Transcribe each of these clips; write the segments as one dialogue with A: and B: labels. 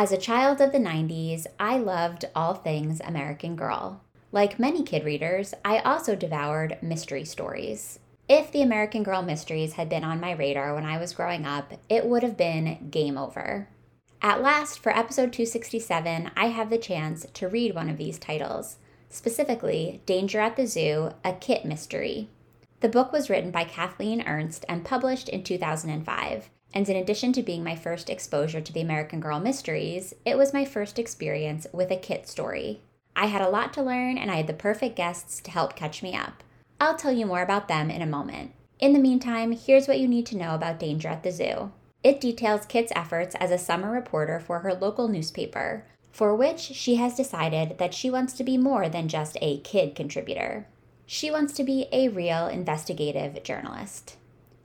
A: As a child of the 90s, I loved all things American Girl. Like many kid readers, I also devoured mystery stories. If the American Girl mysteries had been on my radar when I was growing up, it would have been game over. At last, for episode 267, I have the chance to read one of these titles, specifically Danger at the Zoo, a Kit Mystery. The book was written by Kathleen Ernst and published in 2005. And in addition to being my first exposure to the American Girl mysteries, it was my first experience with a Kit story. I had a lot to learn, and I had the perfect guests to help catch me up. I'll tell you more about them in a moment. In the meantime, here's what you need to know about Danger at the Zoo. It details Kit's efforts as a summer reporter for her local newspaper, for which she has decided that she wants to be more than just a kid contributor. She wants to be a real investigative journalist.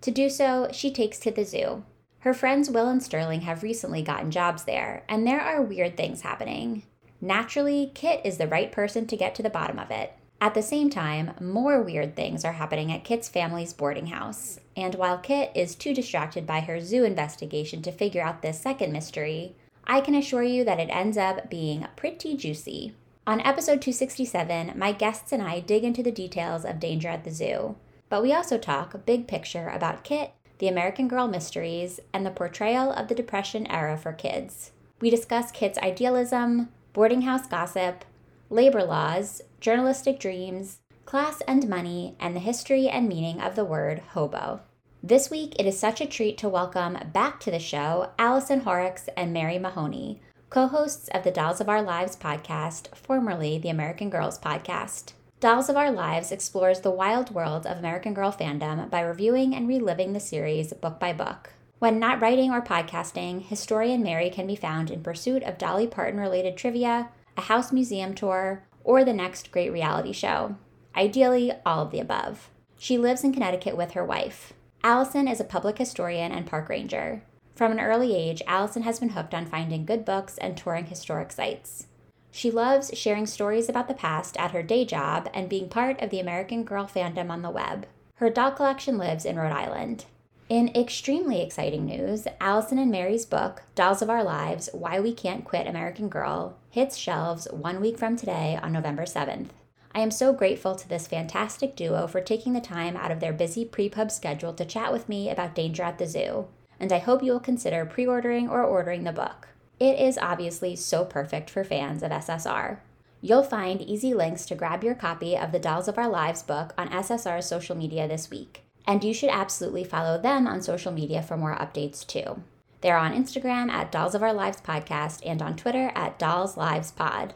A: To do so, she takes to the zoo. Her friends Will and Sterling have recently gotten jobs there, and there are weird things happening. Naturally, Kit is the right person to get to the bottom of it. At the same time, more weird things are happening at Kit's family's boarding house. And while Kit is too distracted by her zoo investigation to figure out this second mystery, I can assure you that it ends up being pretty juicy. On episode 267, my guests and I dig into the details of Danger at the Zoo, but we also talk big picture about Kit, the American Girl mysteries, and the portrayal of the Depression era for kids. We discuss Kit's idealism, boarding house gossip, labor laws, journalistic dreams, class and money, and the history and meaning of the word hobo. This week, it is such a treat to welcome back to the show Allison Horrocks and Mary Mahoney, co hosts of the Dolls of Our Lives podcast, formerly the American Girls podcast. Dolls of Our Lives explores the wild world of American Girl fandom by reviewing and reliving the series book by book. When not writing or podcasting, historian Mary can be found in pursuit of Dolly Parton related trivia, a house museum tour, or the next great reality show. Ideally, all of the above. She lives in Connecticut with her wife. Allison is a public historian and park ranger. From an early age, Allison has been hooked on finding good books and touring historic sites. She loves sharing stories about the past at her day job and being part of the American Girl fandom on the web. Her doll collection lives in Rhode Island. In extremely exciting news, Allison and Mary's book, Dolls of Our Lives Why We Can't Quit American Girl, hits shelves one week from today on November 7th. I am so grateful to this fantastic duo for taking the time out of their busy pre pub schedule to chat with me about Danger at the Zoo, and I hope you will consider pre ordering or ordering the book. It is obviously so perfect for fans of SSR. You'll find easy links to grab your copy of the Dolls of Our Lives book on SSR's social media this week. And you should absolutely follow them on social media for more updates too. They're on Instagram at Dolls of Our Lives Podcast and on Twitter at Dolls Lives Pod.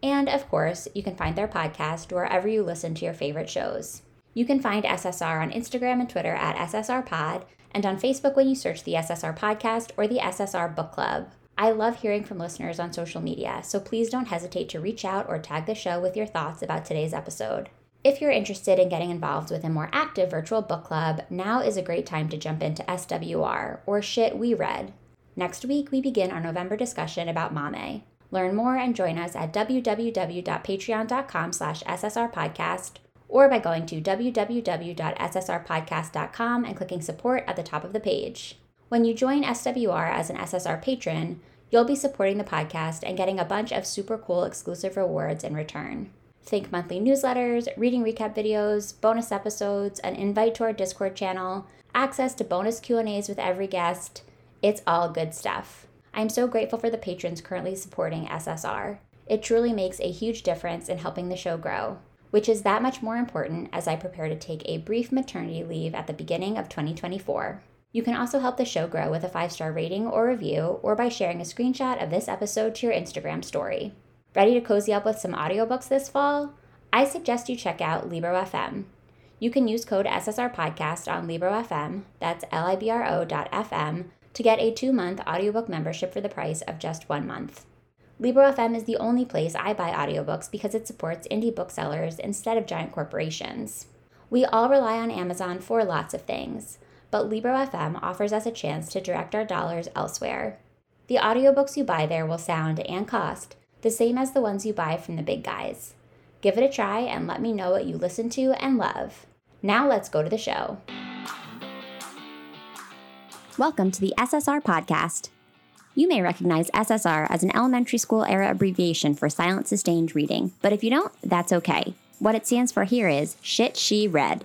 A: And of course, you can find their podcast wherever you listen to your favorite shows. You can find SSR on Instagram and Twitter at SSR Pod and on Facebook when you search the SSR Podcast or the SSR Book Club. I love hearing from listeners on social media, so please don't hesitate to reach out or tag the show with your thoughts about today's episode. If you're interested in getting involved with a more active virtual book club, now is a great time to jump into SWR, or Shit We Read. Next week, we begin our November discussion about Mame. Learn more and join us at www.patreon.com slash ssrpodcast or by going to www.ssrpodcast.com and clicking support at the top of the page. When you join SWR as an SSR patron, you'll be supporting the podcast and getting a bunch of super cool exclusive rewards in return. Think monthly newsletters, reading recap videos, bonus episodes, an invite to our Discord channel, access to bonus Q&As with every guest. It's all good stuff. I'm so grateful for the patrons currently supporting SSR. It truly makes a huge difference in helping the show grow, which is that much more important as I prepare to take a brief maternity leave at the beginning of 2024. You can also help the show grow with a five star rating or review, or by sharing a screenshot of this episode to your Instagram story. Ready to cozy up with some audiobooks this fall? I suggest you check out Libro.fm. You can use code SSR Podcast on Libro.fm, that's L I B R O dot FM, to get a two month audiobook membership for the price of just one month. Libro.fm is the only place I buy audiobooks because it supports indie booksellers instead of giant corporations. We all rely on Amazon for lots of things, but Libro.fm offers us a chance to direct our dollars elsewhere. The audiobooks you buy there will sound and cost the same as the ones you buy from the big guys. Give it a try and let me know what you listen to and love. Now let's go to the show. Welcome to the SSR Podcast.
B: You may recognize SSR as an elementary school era abbreviation for silent sustained reading, but if you don't, that's okay. What it stands for here is Shit She Read.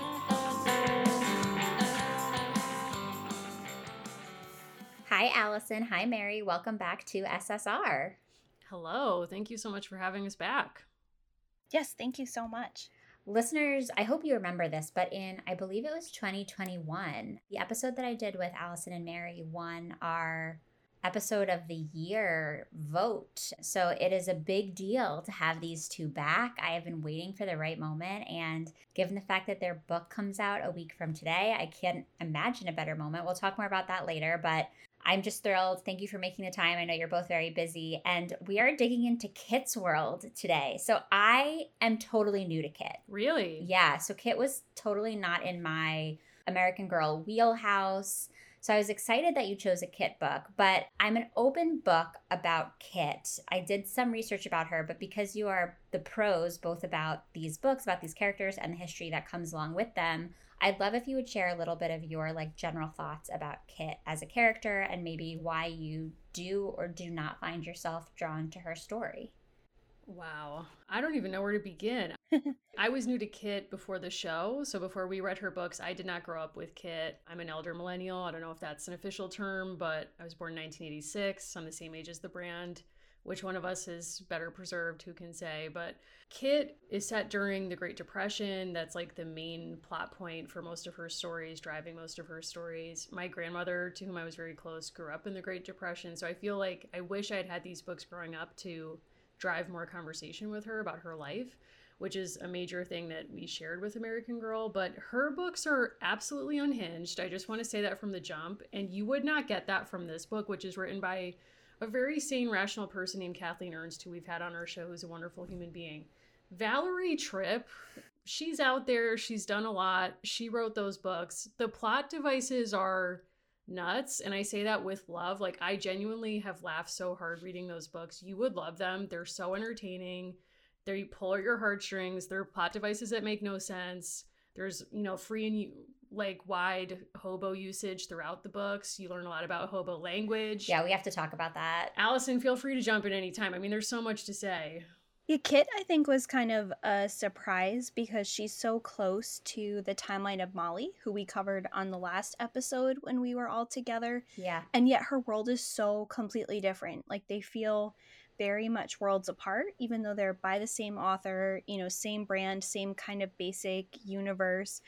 A: Hi, Allison. Hi, Mary. Welcome back to SSR.
C: Hello. Thank you so much for having us back.
D: Yes, thank you so much.
A: Listeners, I hope you remember this, but in, I believe it was 2021, the episode that I did with Allison and Mary won our episode of the year vote. So it is a big deal to have these two back. I have been waiting for the right moment. And given the fact that their book comes out a week from today, I can't imagine a better moment. We'll talk more about that later. But I'm just thrilled. Thank you for making the time. I know you're both very busy. And we are digging into Kit's world today. So I am totally new to Kit.
C: Really?
A: Yeah. So Kit was totally not in my American Girl wheelhouse. So I was excited that you chose a Kit book, but I'm an open book about Kit. I did some research about her, but because you are the pros both about these books, about these characters, and the history that comes along with them, I'd love if you would share a little bit of your like general thoughts about Kit as a character and maybe why you do or do not find yourself drawn to her story.
C: Wow. I don't even know where to begin. I was new to Kit before the show. So before we read her books, I did not grow up with Kit. I'm an elder millennial. I don't know if that's an official term, but I was born in 1986. I'm the same age as the brand. Which one of us is better preserved? Who can say? But Kit is set during the Great Depression. That's like the main plot point for most of her stories, driving most of her stories. My grandmother, to whom I was very close, grew up in the Great Depression. So I feel like I wish I had had these books growing up to drive more conversation with her about her life, which is a major thing that we shared with American Girl. But her books are absolutely unhinged. I just want to say that from the jump. And you would not get that from this book, which is written by a very sane, rational person named Kathleen Ernst, who we've had on our show, who's a wonderful human being. Valerie Tripp, she's out there. She's done a lot. She wrote those books. The plot devices are nuts and i say that with love like i genuinely have laughed so hard reading those books you would love them they're so entertaining they pull at your heartstrings they're plot devices that make no sense there's you know free and like wide hobo usage throughout the books you learn a lot about hobo language
A: Yeah, we have to talk about that.
C: allison feel free to jump in any time i mean there's so much to say
D: Yeah, Kit, I think, was kind of a surprise because she's so close to the timeline of Molly, who we covered on the last episode when we were all together.
A: Yeah.
D: And yet her world is so completely different. Like they feel very much worlds apart, even though they're by the same author, you know, same brand, same kind of basic universe.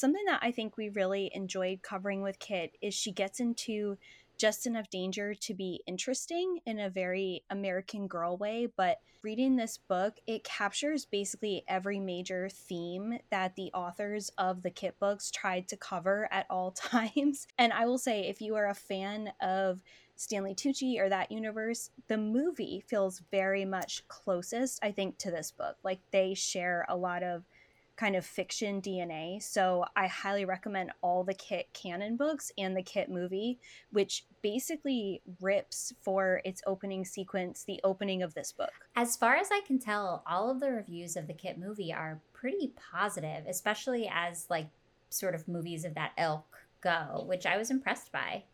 D: Something that I think we really enjoyed covering with Kit is she gets into just enough danger to be interesting in a very American girl way. But reading this book, it captures basically every major theme that the authors of the Kit books tried to cover at all times. And I will say, if you are a fan of Stanley Tucci or that universe, the movie feels very much closest, I think, to this book. Like they share a lot of kind of fiction DNA. So I highly recommend all the Kit canon books and the Kit movie, which basically rips for its opening sequence the opening of this book.
A: As far as I can tell, all of the reviews of the Kit movie are pretty positive, especially as like sort of movies of that ilk go, which I was impressed by.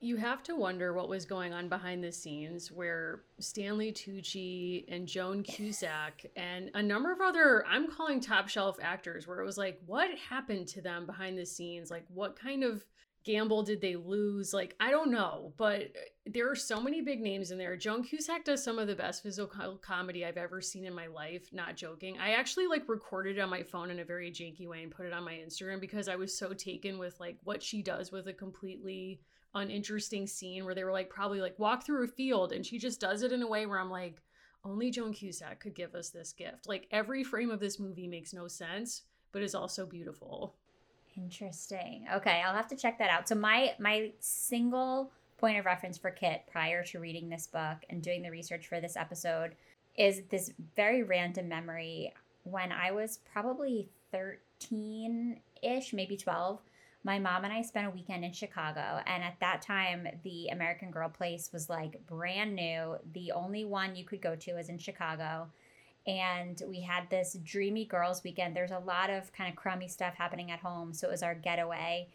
C: You have to wonder what was going on behind the scenes where Stanley Tucci and Joan Cusack and a number of other, I'm calling top shelf actors, where it was like, what happened to them behind the scenes? Like, what kind of gamble did they lose? Like, I don't know, but there are so many big names in there. Joan Cusack does some of the best physical comedy I've ever seen in my life, not joking. I actually like recorded on my phone in a very janky way and put it on my Instagram because I was so taken with like what she does with a completely uninteresting scene where they were like probably like walk through a field and she just does it in a way where I'm like only Joan Cusack could give us this gift. Like every frame of this movie makes no sense, but is also beautiful.
A: Interesting. Okay, I'll have to check that out. So my my single point of reference for Kit prior to reading this book and doing the research for this episode is this very random memory when I was probably 13 ish, maybe 12. My mom and I spent a weekend in Chicago, and at that time, the American Girl place was like brand new. The only one you could go to was in Chicago. And we had this dreamy girls' weekend. There's a lot of kind of crummy stuff happening at home, so it was our getaway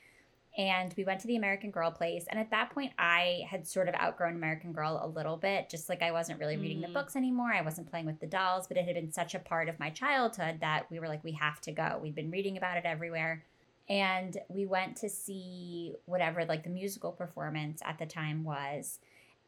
A: and we went to the American Girl place. And at that point, I had sort of outgrown American Girl a little bit, just like I wasn't really reading the mm. books anymore. I wasn't playing with the dolls, but it had been such a part of my childhood that we were like, we have to go. We'd been reading about it everywhere. And we went to see whatever, like the musical performance at the time was.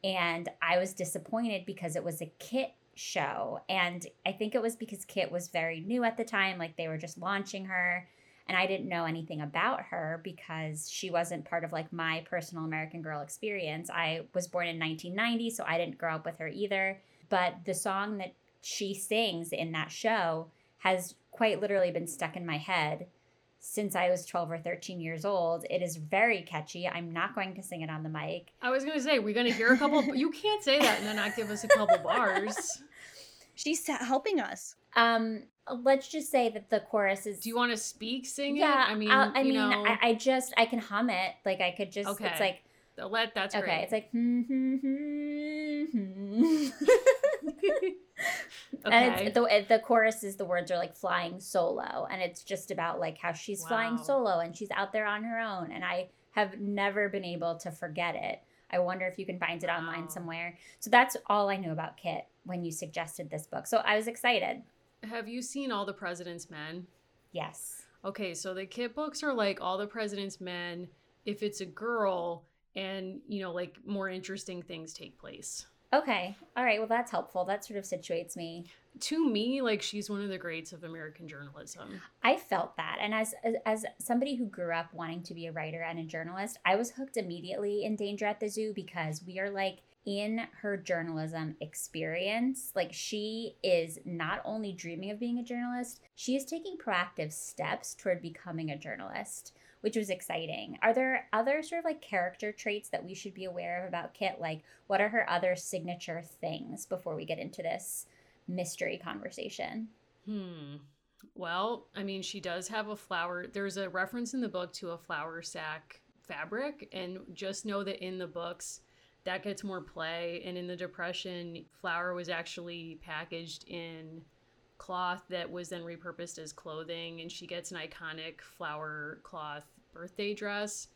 A: And I was disappointed because it was a Kit show. And I think it was because Kit was very new at the time, like they were just launching her and I didn't know anything about her because she wasn't part of like my personal American Girl experience. I was born in 1990, so I didn't grow up with her either. But the song that she sings in that show has quite literally been stuck in my head since I was 12 or 13 years old. It is very catchy. I'm not going to sing it on the mic.
C: I was going to say, we're going to hear a couple. you can't say that and then not give us a couple bars.
D: She's helping us.
A: Um, let's just say that the chorus is.
C: Do you want to speak, sing
A: yeah,
C: it? I
A: mean, i I mean, I, I, just I can hum it. Like I could just. Okay. It's like.
C: Let that's
A: okay.
C: Great.
A: It's like. Hmm, hmm, hmm, Okay. And it's the the chorus is the words are like flying solo, and it's just about like how she's wow. flying solo and she's out there on her own, and I have never been able to forget it. I wonder if you can find it wow. online somewhere. So that's all I knew about Kit when you suggested this book. So I was excited.
C: Have you seen All the President's Men?
A: Yes.
C: Okay, so the Kit books are like All the President's Men if it's a girl and, you know, like more interesting things take place.
A: Okay. All right. Well, that's helpful. That sort of situates me.
C: To me, like she's one of the greats of American journalism.
A: I felt that, and as as somebody who grew up wanting to be a writer and a journalist, I was hooked immediately in Danger at the Zoo because we are like in her journalism experience. Like she is not only dreaming of being a journalist, she is taking proactive steps toward becoming a journalist, which was exciting. Are there other sort of like character traits that we should be aware of about Kit? Like, what are her other signature things before we get into this mystery conversation?
C: Hmm. Well, I mean, she does have a flower. There's a reference in the book to a flour sack fabric, and just know that in the books, that gets more play. And in the Depression, flour was actually packaged in cloth that was then repurposed as clothing. And she gets an iconic flour cloth birthday dress.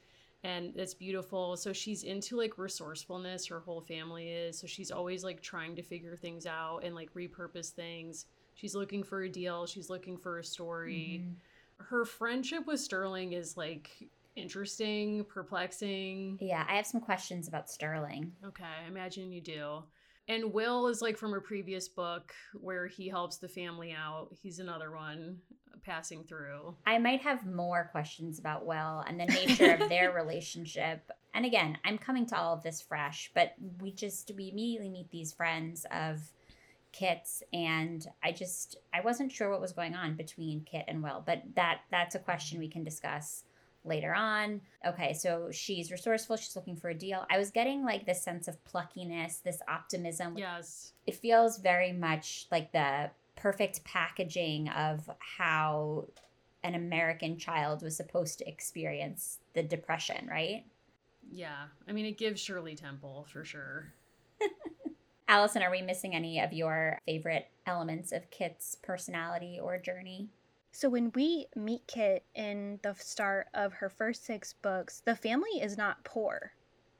C: And it's beautiful. So she's into like resourcefulness. Her whole family is. So she's always like trying to figure things out and like repurpose things. She's looking for a deal. She's looking for a story. Mm-hmm. Her friendship with Sterling is like interesting, perplexing.
A: Yeah, I have some questions about Sterling.
C: Okay, I imagine you do. And Will is like from a previous book where he helps the family out. He's another one passing through.
A: I might have more questions about Will and the nature of their relationship. And again, I'm coming to all of this fresh, but we just we immediately meet these friends of Kit's and I just I wasn't sure what was going on between Kit and Will, but that that's a question we can discuss later on. Okay, so she's resourceful, she's looking for a deal. I was getting like this sense of pluckiness, this optimism.
C: Yes.
A: It feels very much like the perfect packaging of how an American child was supposed to experience the depression, right?
C: Yeah. I mean, it gives Shirley Temple for sure.
A: Allison, are we missing any of your favorite elements of Kit's personality or journey?
D: So when we meet Kit in the start of her first six books, the family is not poor.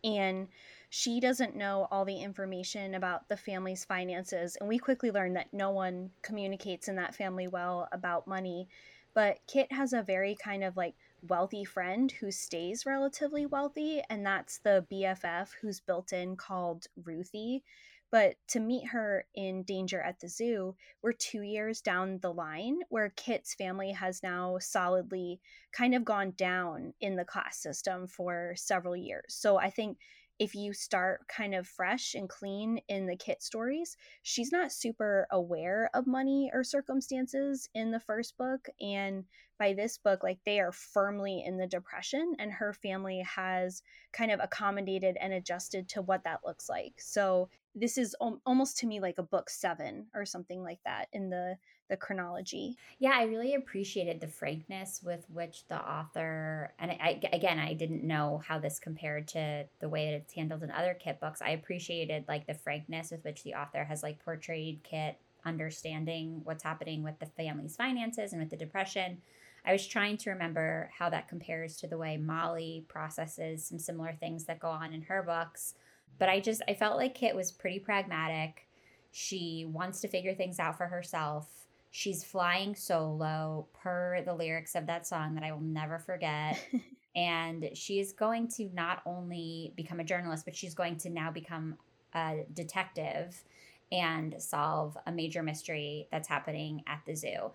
D: And she doesn't know all the information about the family's finances. And we quickly learn that no one communicates in that family well about money. But Kit has a very kind of like wealthy friend who stays relatively wealthy, and that's the BFF who's built in called Ruthie. But to meet her in Danger at the Zoo, we're two years down the line where Kit's family has now solidly kind of gone down in the class system for several years. So I think if you start kind of fresh and clean in the Kit stories, she's not super aware of money or circumstances in the first book. And by this book, like they are firmly in the depression, and her family has kind of accommodated and adjusted to what that looks like. So this is almost to me like a book seven or something like that in the the chronology.
A: Yeah, I really appreciated the frankness with which the author, and I, again, I didn't know how this compared to the way that it's handled in other Kit books. I appreciated like the frankness with which the author has like portrayed Kit understanding what's happening with the family's finances and with the depression. I was trying to remember how that compares to the way Molly processes some similar things that go on in her books. But I just I felt like Kit was pretty pragmatic. She wants to figure things out for herself She's flying solo per the lyrics of that song that I will never forget. and she is going to not only become a journalist, but she's going to now become a detective and solve a major mystery that's happening at the zoo.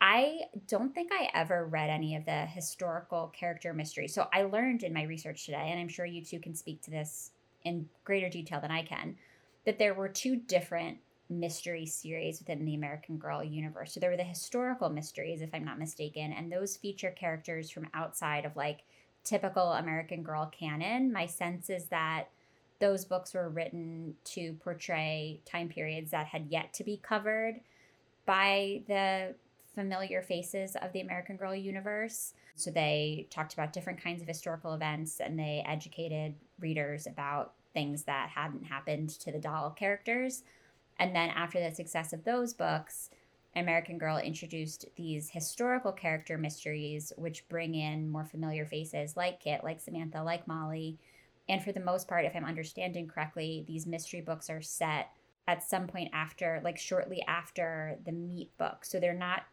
A: I don't think I ever read any of the historical character mysteries. So I learned in my research today, and I'm sure you two can speak to this in greater detail than I can, that there were two different mystery series within the American Girl universe. So there were the historical mysteries, if I'm not mistaken, and those feature characters from outside of like typical American Girl canon. My sense is that those books were written to portray time periods that had yet to be covered by the familiar faces of the American Girl universe. So they talked about different kinds of historical events and they educated readers about things that hadn't happened to the doll characters. And then after the success of those books, American Girl introduced these historical character mysteries, which bring in more familiar faces like Kit, like Samantha, like Molly. And for the most part, if I'm understanding correctly, these mystery books are set at some point after, like shortly after the Meet book. So they're not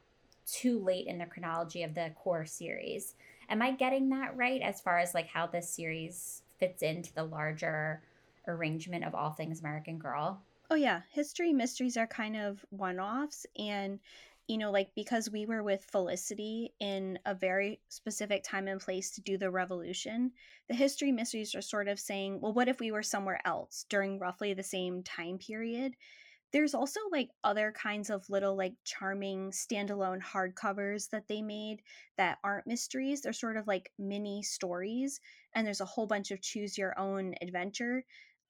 A: too late in the chronology of the core series. Am I getting that right as far as like how this series fits into the larger arrangement of all things American Girl?
D: Oh yeah, history mysteries are kind of one-offs and you know like because we were with Felicity in a very specific time and place to do the revolution, the history mysteries are sort of saying, well what if we were somewhere else during roughly the same time period? There's also like other kinds of little like charming standalone hardcovers that they made that aren't mysteries. They're sort of like mini stories and there's a whole bunch of choose your own adventure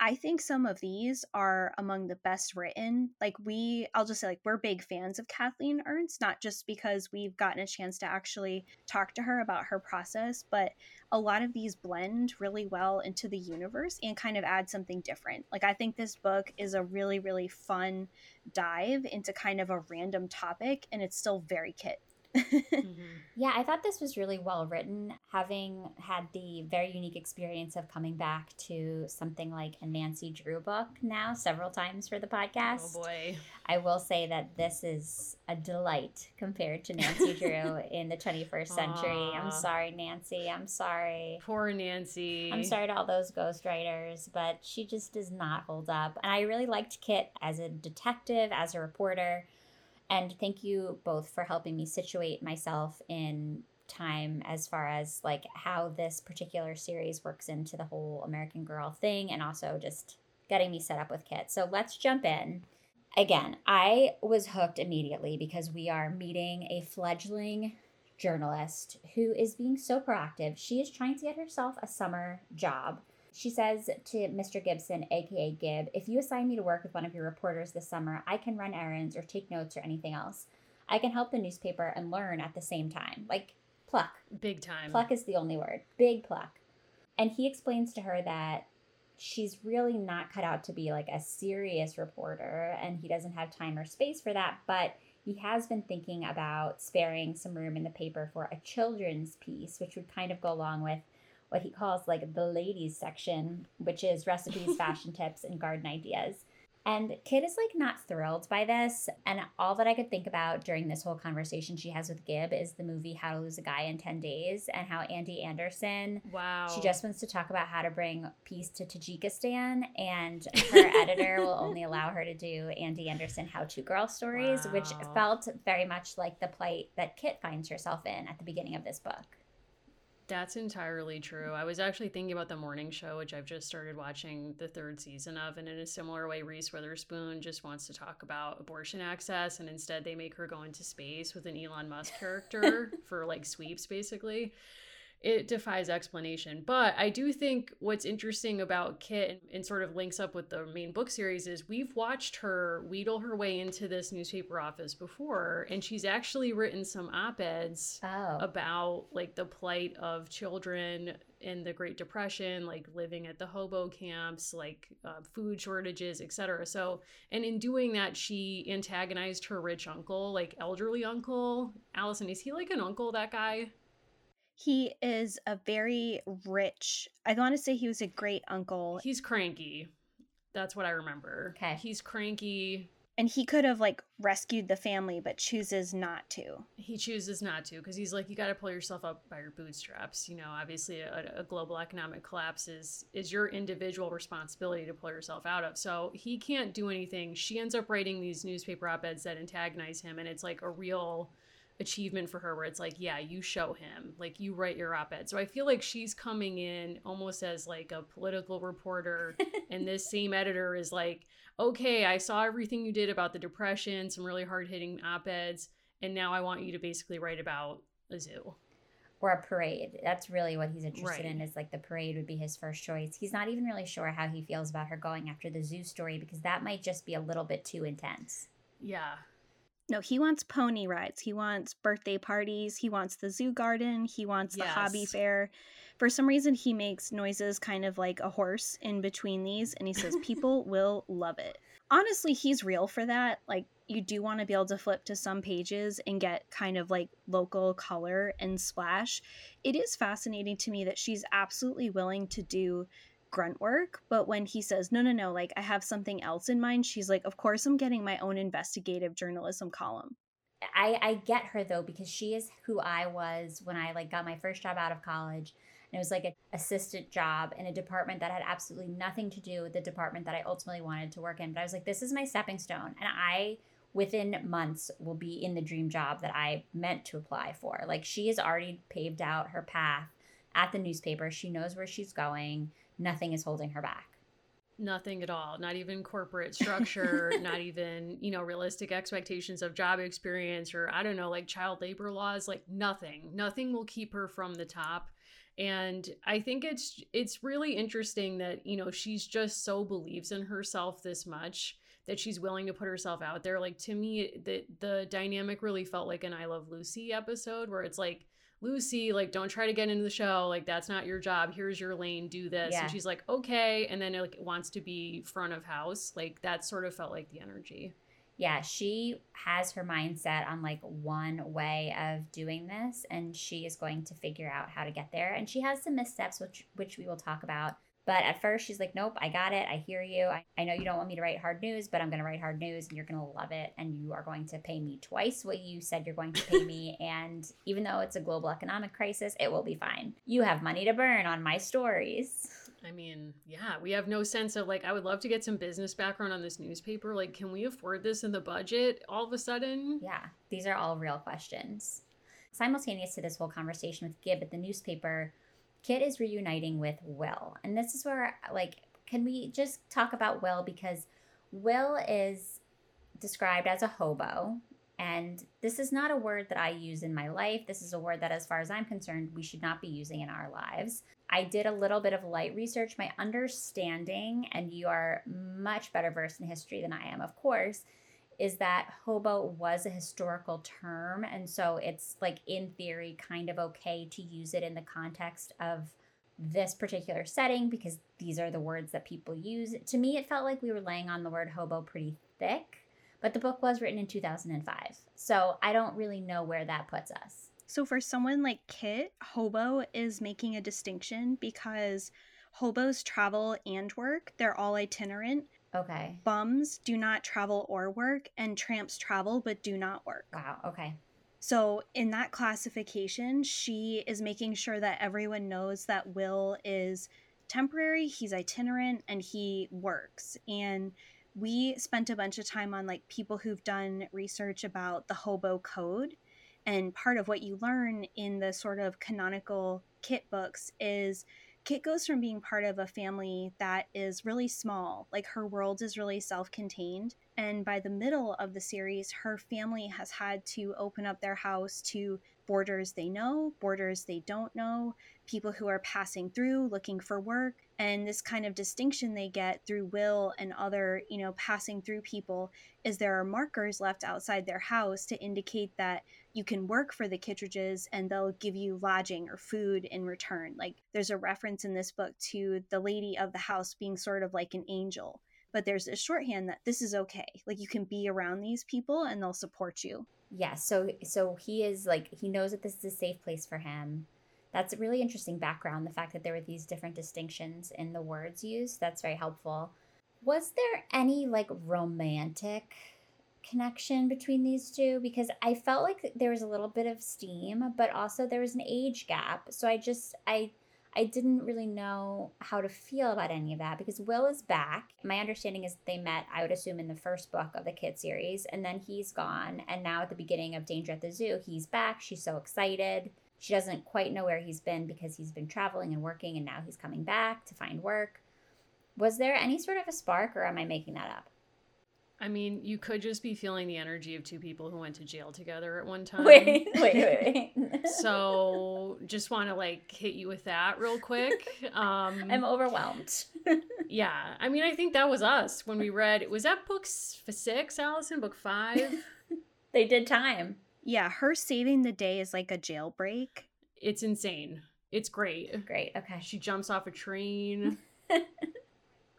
D: I think some of these are among the best written. Like we, I'll just say, like we're big fans of Kathleen Ernst, not just because we've gotten a chance to actually talk to her about her process, but a lot of these blend really well into the universe and kind of add something different. Like I think this book is a really, really fun dive into kind of a random topic, and it's still very kit
A: mm-hmm. Yeah, I thought this was really well written. Having had the very unique experience of coming back to something like a Nancy Drew book now several times for the podcast.
C: Oh boy.
A: I will say that this is a delight compared to Nancy Drew in the 21st century. Aww. I'm sorry, Nancy. I'm sorry.
C: Poor Nancy.
A: I'm sorry to all those ghostwriters, but she just does not hold up. And I really liked Kit as a detective, as a reporter. And thank you both for helping me situate myself in time as far as like how this particular series works into the whole American Girl thing and also just getting me set up with Kit. So let's jump in. Again, I was hooked immediately because we are meeting a fledgling journalist who is being so proactive. She is trying to get herself a summer job she says to Mr. Gibson, aka Gib, if you assign me to work with one of your reporters this summer, I can run errands or take notes or anything else. I can help the newspaper and learn at the same time. Like pluck.
C: Big time.
A: Pluck is the only word. Big pluck. And he explains to her that she's really not cut out to be like a serious reporter and he doesn't have time or space for that, but he has been thinking about sparing some room in the paper for a children's piece, which would kind of go along with what he calls like the ladies section, which is recipes, fashion tips, and garden ideas. And Kit is like not thrilled by this. And all that I could think about during this whole conversation she has with Gib is the movie How to Lose a Guy in 10 Days and how Andy Anderson.
C: Wow.
A: She just wants to talk about how to bring peace to Tajikistan. And her editor will only allow her to do Andy Anderson how to girl stories, wow. which felt very much like the plight that Kit finds herself in at the beginning of this book
C: That's entirely true. I was actually thinking about the morning show, which I've just started watching the third season of. And in a similar way, Reese Witherspoon just wants to talk about abortion access. And instead, they make her go into space with an Elon Musk character for like sweeps, basically it defies explanation. But I do think what's interesting about Kit and, and, sort of links up with the main book series is we've watched her wheedle her way into this newspaper office before, and she's actually written some op eds oh. about like the plight of children in the Great Depression, like living at the hobo camps, like uh, food shortages, etc. So, and in doing that, she antagonized her rich uncle, like elderly uncle. Allison, is he like an uncle, that guy?
D: He is a very rich. I want to say he was a great uncle.
C: He's cranky. That's what I remember.
A: Okay.
C: He's cranky.
D: And he could have like rescued the family, but chooses not to.
C: He chooses not to because he's like, you got to pull yourself up by your bootstraps. You know, obviously, a, a, global economic collapse is is your individual responsibility to pull yourself out of. So he can't do anything. She ends up writing these newspaper op eds that antagonize him, and it's like a real achievement for her where it's like yeah you show him like you write your op-ed. So i feel like she's coming in almost as like a political reporter and this same editor is like okay i saw everything you did about the depression some really hard-hitting op-eds and now i want you to basically write about a zoo.
A: Or a parade. That's really what he's interested right. in is like the parade would be his first choice. He's not even really sure how he feels about her going after the zoo story because that might just be a little bit too intense.
C: Yeah
D: no, he wants pony rides. He wants birthday parties. He wants the zoo garden. He wants the yes. hobby fair. For some reason, he makes noises kind of like a horse in between these, and he says people will love it. Honestly, he's real for that. Like, you do want to be able to flip to some pages and get kind of like local color and splash. It is fascinating to me that she's absolutely willing to do grunt work but when he says no no no like i have something else in mind she's like of course i'm getting my own investigative journalism column.
A: I i get her though because she is who i was when i like got my first job out of college and it was like an assistant job in a department that had absolutely nothing to do with the department that i ultimately wanted to work in but i was like this is my stepping stone and i within months will be in the dream job that i meant to apply for. Like she has already paved out her path at the newspaper. She knows where she's going nothing is holding her back.
C: Nothing at all. Not even corporate structure not even you know realistic expectations of job experience or i don't know like child labor laws like nothing. Nothing will keep her from the top. And i think it's it's really interesting that you know she's just so believes in herself this much that she's willing to put herself out there. Like to me the the dynamic really felt like an i love lucy episode where it's like Lucy, like, don't try to get into the show. Like, that's not your job. Here's your lane. Do this. Yeah. And she's like, okay. And then, like, wants to be front of house. Like, that sort of felt like the energy.
A: Yeah, she has her mindset on like one way of doing this, and she is going to figure out how to get there. And she has some missteps, which which we will talk about. But at first, she's like, nope, I got it. I hear you. I, I know you don't want me to write hard news, but I'm going to write hard news and you're going to love it. And you are going to pay me twice what you said you're going to pay me. and even though it's a global economic crisis, it will be fine. You have money to burn on my stories.
C: I mean, yeah, we have no sense of like, I would love to get some business background on this newspaper. Like, can we afford this in the budget all of a sudden?
A: Yeah, these are all real questions. Simultaneous to this whole conversation with Gib at the newspaper, Kit is reuniting with Will. And this is where, like, can we just talk about Will? Because Will is described as a hobo. And this is not a word that I use in my life. This is a word that, as far as I'm concerned, we should not be using in our lives. I did a little bit of light research. My understanding, and you are much better versed in history than I am, of course, is that hobo was a historical term. And so it's like, in theory, kind of okay to use it in the context of this particular setting because these are the words that people use. To me, it felt like we were laying on the word hobo pretty thick, but the book was written in 2005. So I don't really know where that puts us.
D: So for someone like Kit, hobo is making a distinction because hobos travel and work, they're all itinerant.
A: Okay.
D: Bums do not travel or work, and tramps travel but do not work.
A: Wow. Okay.
D: So, in that classification, she is making sure that everyone knows that Will is temporary, he's itinerant, and he works. And we spent a bunch of time on like people who've done research about the hobo code. And part of what you learn in the sort of canonical Kit books is Kit goes from being part of a family that is really small, like her world is really self contained. And by the middle of the series, her family has had to open up their house to boarders they know, boarders they don't know, people who are passing through looking for work. And this kind of distinction they get through Will and other, you know, passing through people is there are markers left outside their house to indicate that you can work for the Kittredges and they'll give you lodging or food in return. Like there's a reference in this book to the lady of the house being sort of like an angel. But there's a shorthand that this is okay. Like you can be around these people and they'll support you.
A: Yeah, so so he is like he knows that this is a safe place for him. That's a really interesting background, the fact that there were these different distinctions in the words used. That's very helpful. Was there any like romantic connection between these two? Because I felt like there was a little bit of steam, but also there was an age gap. So I just I I didn't really know how to feel about any of that because Will is back. My understanding is they met, I would assume, in the first book of the Kit series, and then he's gone. And now at the beginning of Danger at the Zoo, he's back. She's so excited. She doesn't quite know where he's been because he's been traveling and working, and now he's coming back to find work. Was there any sort of a spark, or am I making that up?
C: I mean, you could just be feeling the energy of two people who went to jail together at one time.
A: Wait, wait, wait, wait.
C: so just want to like hit you with that real quick. Um,
A: I'm overwhelmed.
C: yeah, I mean, I think that was us when we read. Was that book six, Allison? Book five?
A: they did time.
D: Yeah, her saving the day is like a jailbreak.
C: It's insane. It's great.
A: Great. Okay.
C: She jumps off a train.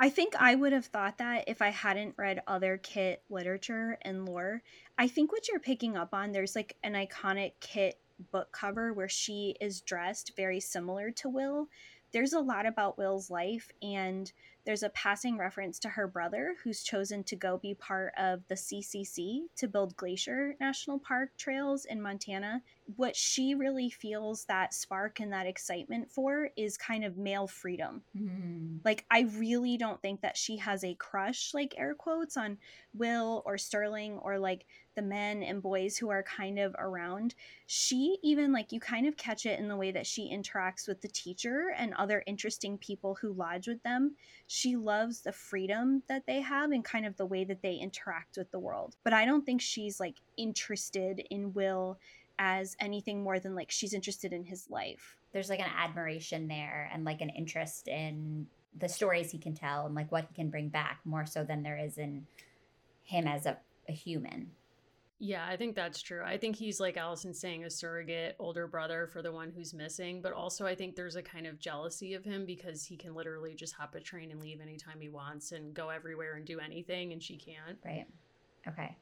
D: I think I would have thought that if I hadn't read other Kit literature and lore. I think what you're picking up on, there's like an iconic Kit book cover where she is dressed very similar to Will. There's a lot about Will's life, and there's a passing reference to her brother who's chosen to go be part of the CCC to build Glacier National Park trails in Montana. What she really feels that spark and that excitement for is kind of male freedom.
A: Mm.
D: Like, I really don't think that she has a crush, like air quotes, on Will or Sterling or like the men and boys who are kind of around. She even, like, you kind of catch it in the way that she interacts with the teacher and other interesting people who lodge with them she loves the freedom that they have and kind of the way that they interact with the world. But I don't think she's like interested in Will as anything more than like she's interested in his life.
A: There's like an admiration there and like an interest in the stories he can tell and like what he can bring back more so than there is in him as a, a human.
C: Yeah, I think that's true. I think he's like Allison saying a surrogate older brother for the one who's missing, but also I think there's a kind of jealousy of him because he can literally just hop a train and leave anytime he wants and go everywhere and do anything and she can't.
A: Right. Okay.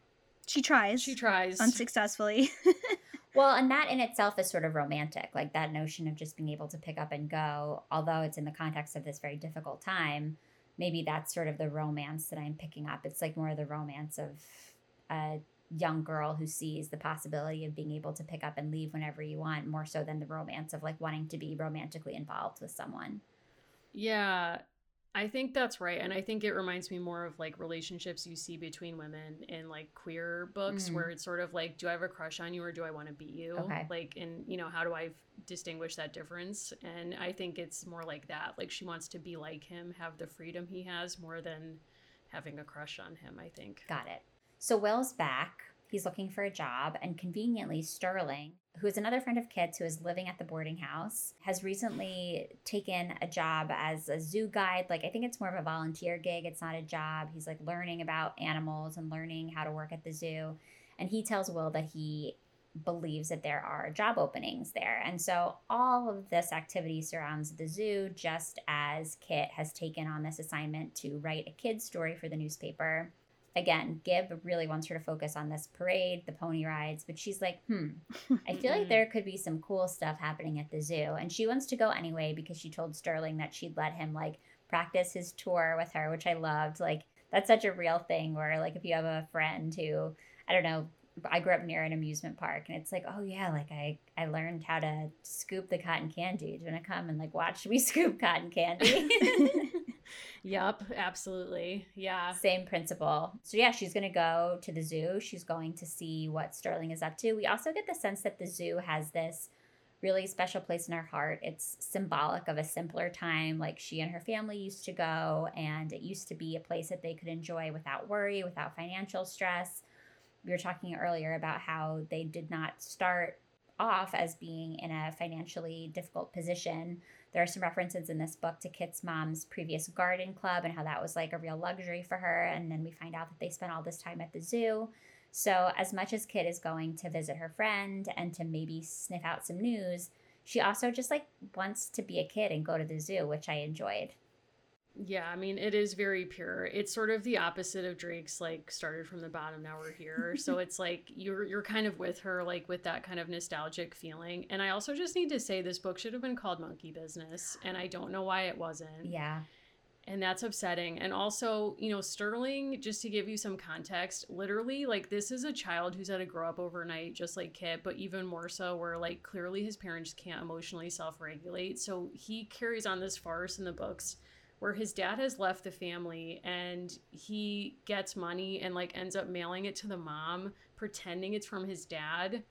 D: She tries.
C: She tries
D: unsuccessfully.
A: well, and that in itself is sort of romantic, like that notion of just being able to pick up and go, although it's in the context of this very difficult time. Maybe that's sort of the romance that I'm picking up. It's like more of the romance of uh, young girl who sees the possibility of being able to pick up and leave whenever you want more so than the romance of like wanting to be romantically involved with someone.
C: Yeah, I think that's right. And I think it reminds me more of like relationships you see between women in like queer books mm. where it's sort of like, do I have a crush on you or do I want to be you?
A: Okay.
C: Like, and you know, how do I distinguish that difference? And I think it's more like that. Like, she wants to be like him, have the freedom he has more than having a crush on him, I think.
A: Got it. So Will's back. He's looking for a job, and conveniently, Sterling, who is another friend of Kit's who is living at the boarding house, has recently taken a job as a zoo guide. Like, I think it's more of a volunteer gig, it's not a job. He's like learning about animals and learning how to work at the zoo. And he tells Will that he believes that there are job openings there. And so all of this activity surrounds the zoo, just as Kit has taken on this assignment to write a kid's story for the newspaper again, Gib really wants her to focus on this parade, the pony rides, but she's like, hmm, I feel like there could be some cool stuff happening at the zoo. And she wants to go anyway because she told Sterling that she'd let him like practice his tour with her, which I loved. Like, that's such a real thing where, like, if you have a friend who, I don't know, I grew up near an amusement park, and it's like, oh yeah, like I I learned how to scoop the cotton candy. Do you want to come and like watch me scoop cotton candy?
C: yep, absolutely. Yeah.
A: Same principle. So yeah, she's gonna go to the zoo. She's going to see what Sterling is up to. We also get the sense that the zoo has this really special place in her heart. It's symbolic of a simpler time like she and her family used to go, and it used to be a place that they could enjoy without worry, without financial stress. We were talking earlier about how they did not start off as being in a financially difficult position. There are some references in this book to Kit's mom's previous garden club and how that was like a real luxury for her. And then we find out that they spent all this time at the zoo. So, as much as Kit is going to visit her friend and to maybe sniff out some news, she also just like wants to be a kid and go to the zoo, which I enjoyed.
C: Yeah, I mean, it is very pure. It's sort of the opposite of Drake's like started from the bottom, now we're here. so it's like you're you're kind of with her like with that kind of nostalgic feeling. And I also just need to say this book should have been called Monkey Business, and I don't know why it wasn't.
A: Yeah
C: and that's upsetting and also you know sterling just to give you some context literally like this is a child who's had to grow up overnight just like kit but even more so where like clearly his parents can't emotionally self-regulate so he carries on this farce in the books where his dad has left the family and he gets money and like ends up mailing it to the mom pretending it's from his dad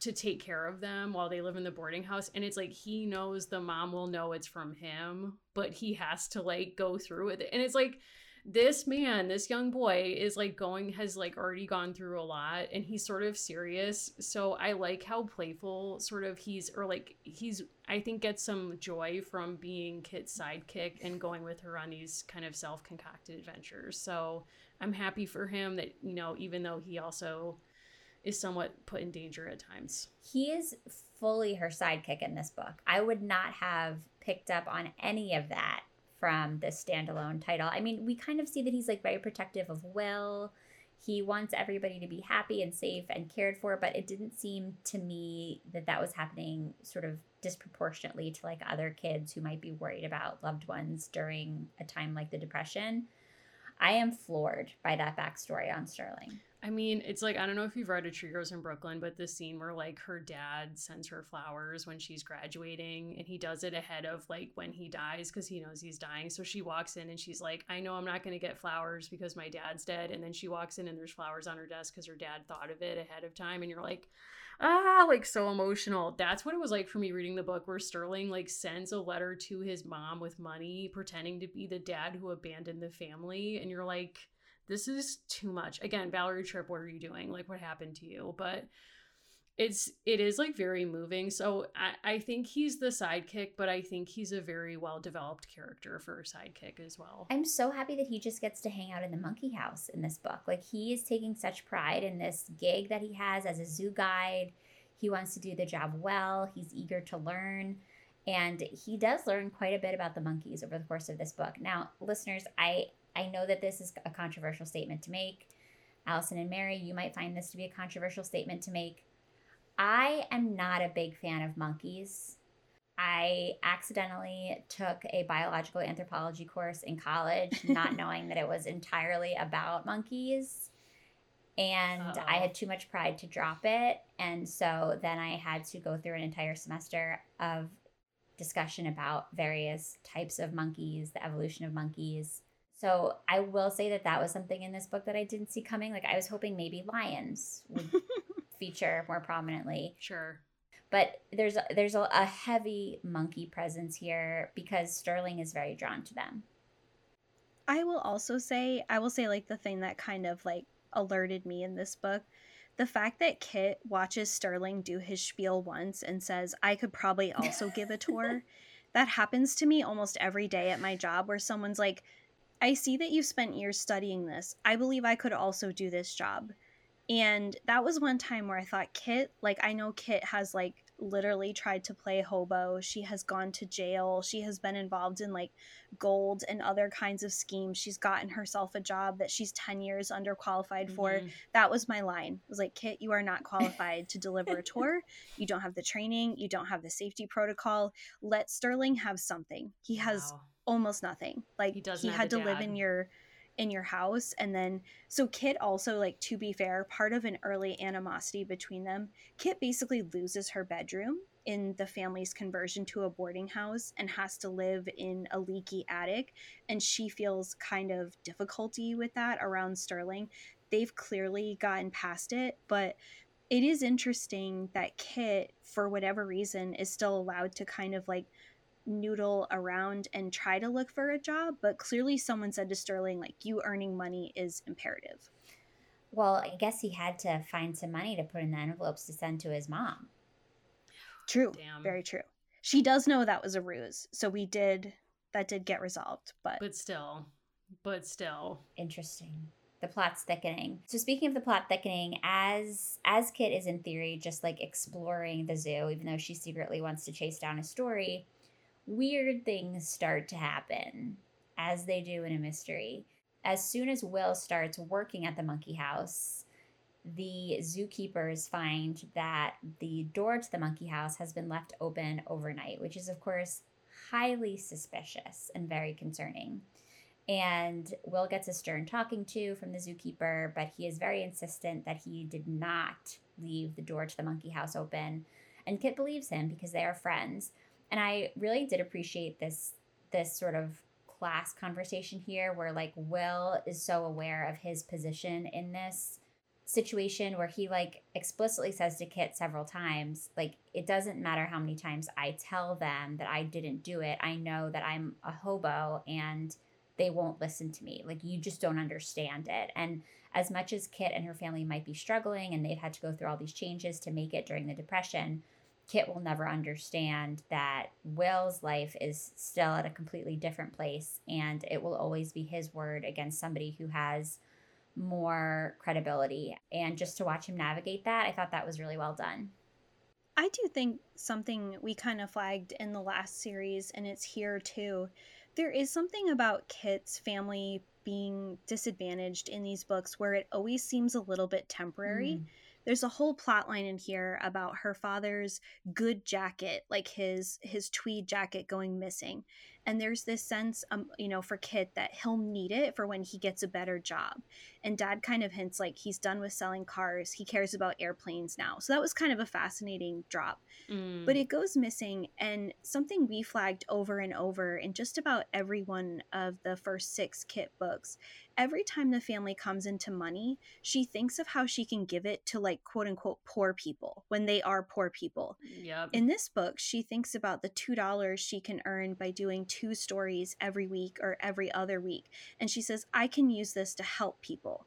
C: to take care of them while they live in the boarding house. And it's like he knows the mom will know it's from him but he has to like go through with it. And it's like this man this young boy is like going has like already gone through a lot and he's sort of serious so i like how playful sort of he's or like he's i think gets some joy from being kit's sidekick and going with her on these kind of self-concocted adventures so i'm happy for him that you know even though he also is somewhat put in danger at times.
A: He is fully her sidekick in this book. I would not have picked up on any of that from this standalone title. I mean, we kind of see that he's like very protective of Will. He wants everybody to be happy and safe and cared for, but it didn't seem to me that that was happening sort of disproportionately to like other kids who might be worried about loved ones during a time like the Depression. I am floored by that backstory on Sterling.
C: I mean, it's like I don't know if you've read A Tree Grows in Brooklyn, but the scene where like her dad sends her flowers when she's graduating, and he does it ahead of like when he dies because he knows he's dying. So she walks in and she's like, "I know I'm not going to get flowers because my dad's dead," and then she walks in and there's flowers on her desk because her dad thought of it ahead of time, and you're like, ah, like so emotional. That's what it was like for me reading the book, where Sterling like sends a letter to his mom with money, pretending to be the dad who abandoned the family, and you're like this is too much. Again, Valerie Tripp, what are you doing? Like, what happened to you? But it's it is like very moving. So I, I think he's the sidekick, but I think he's a very well developed character for a sidekick as well.
A: I'm so happy that he just gets to hang out in the monkey house in this book. Like he is taking such pride in this gig that he has as a zoo guide. He wants to do the job well. He's eager to learn. And he does learn quite a bit about the monkeys over the course of this book. Now, listeners, I I know that this is a controversial statement to make. Allison and Mary, you might find this to be a controversial statement to make. I am not a big fan of monkeys. I accidentally took a biological anthropology course in college, not knowing that it was entirely about monkeys. And Uh-oh. I had too much pride to drop it. And so then I had to go through an entire semester of discussion about various types of monkeys, the evolution of monkeys, so I will say that that was something in this book that I didn't see coming. Like I was hoping maybe lions would feature more prominently.
C: Sure.
A: But there's a, there's a, a heavy monkey presence here because Sterling is very drawn to them.
D: I will also say I will say like the thing that kind of like alerted me in this book the fact that Kit watches Sterling do his spiel once and says, I could probably also give a tour, that happens to me almost every day at my job where someone's like, I see that you've spent years studying this. I believe I could also do this job. And that was one time where I thought Kit, like I know Kit has like literally tried to play hobo. She has gone to jail. She has been involved in like gold and other kinds of schemes. She's gotten herself a job that she's 10 years underqualified for. Mm-hmm. That was my line. It was like, Kit, you are not qualified to deliver a tour. You don't have the training. You don't have the safety protocol. Let Sterling have something. He has wow almost nothing. Like he, he had to dad. live in your in your house and then so kit also like to be fair part of an early animosity between them kit basically loses her bedroom in the family's conversion to a boarding house and has to live in a leaky attic and she feels kind of difficulty with that around sterling they've clearly gotten past it but it is interesting that kit for whatever reason is still allowed to kind of like noodle around and try to look for a job but clearly someone said to sterling like you earning money is imperative
A: well i guess he had to find some money to put in the envelopes to send to his mom
D: True.
C: Damn.
D: Very true. She does know that was a ruse. So we did that did get resolved, but
C: But still. But still.
A: Interesting. The plot's thickening. So speaking of the plot thickening, as as Kit is in theory just like exploring the zoo, even though she secretly wants to chase down a story, weird things start to happen, as they do in a mystery. As soon as Will starts working at the monkey house, the zookeepers find that the door to the monkey house has been left open overnight, which is, of course, highly suspicious and very concerning. And Will gets a stern talking to from the zookeeper, but he is very insistent that he did not leave the door to the monkey house open. And Kit believes him because they are friends. And I really did appreciate this this sort of class conversation here where like Will is so aware of his position in this situation where he like explicitly says to Kit several times, like, it doesn't matter how many times I tell them that I didn't do it. I know that I'm a hobo and they won't listen to me. Like, you just don't understand it. And as much as Kit and her family might be struggling and they've had to go through all these changes to make it during the Depression, Kit will never understand that Will's life is still at a completely different place and it will always be his word against somebody who has more credibility. And just to watch him navigate that, I thought that was really well done.
D: I do think something we kind of flagged in the last series, and it's here too. There is something about Kit's family being disadvantaged in these books where it always seems a little bit temporary. Mm. There's a whole plot line in here about her father's good jacket, like his his tweed jacket going missing and there's this sense um you know for kit that he'll need it for when he gets a better job and dad kind of hints like he's done with selling cars he cares about airplanes now so that was kind of a fascinating drop mm. but it goes missing and something we flagged over and over in just about every one of the first six kit books every time the family comes into money, she thinks of how she can give it to like quote unquote poor people when they are poor people.
C: Yep.
D: In this book, she thinks about the $2 she can earn by doing two stories every week or every other week. And she says, I can use this to help people.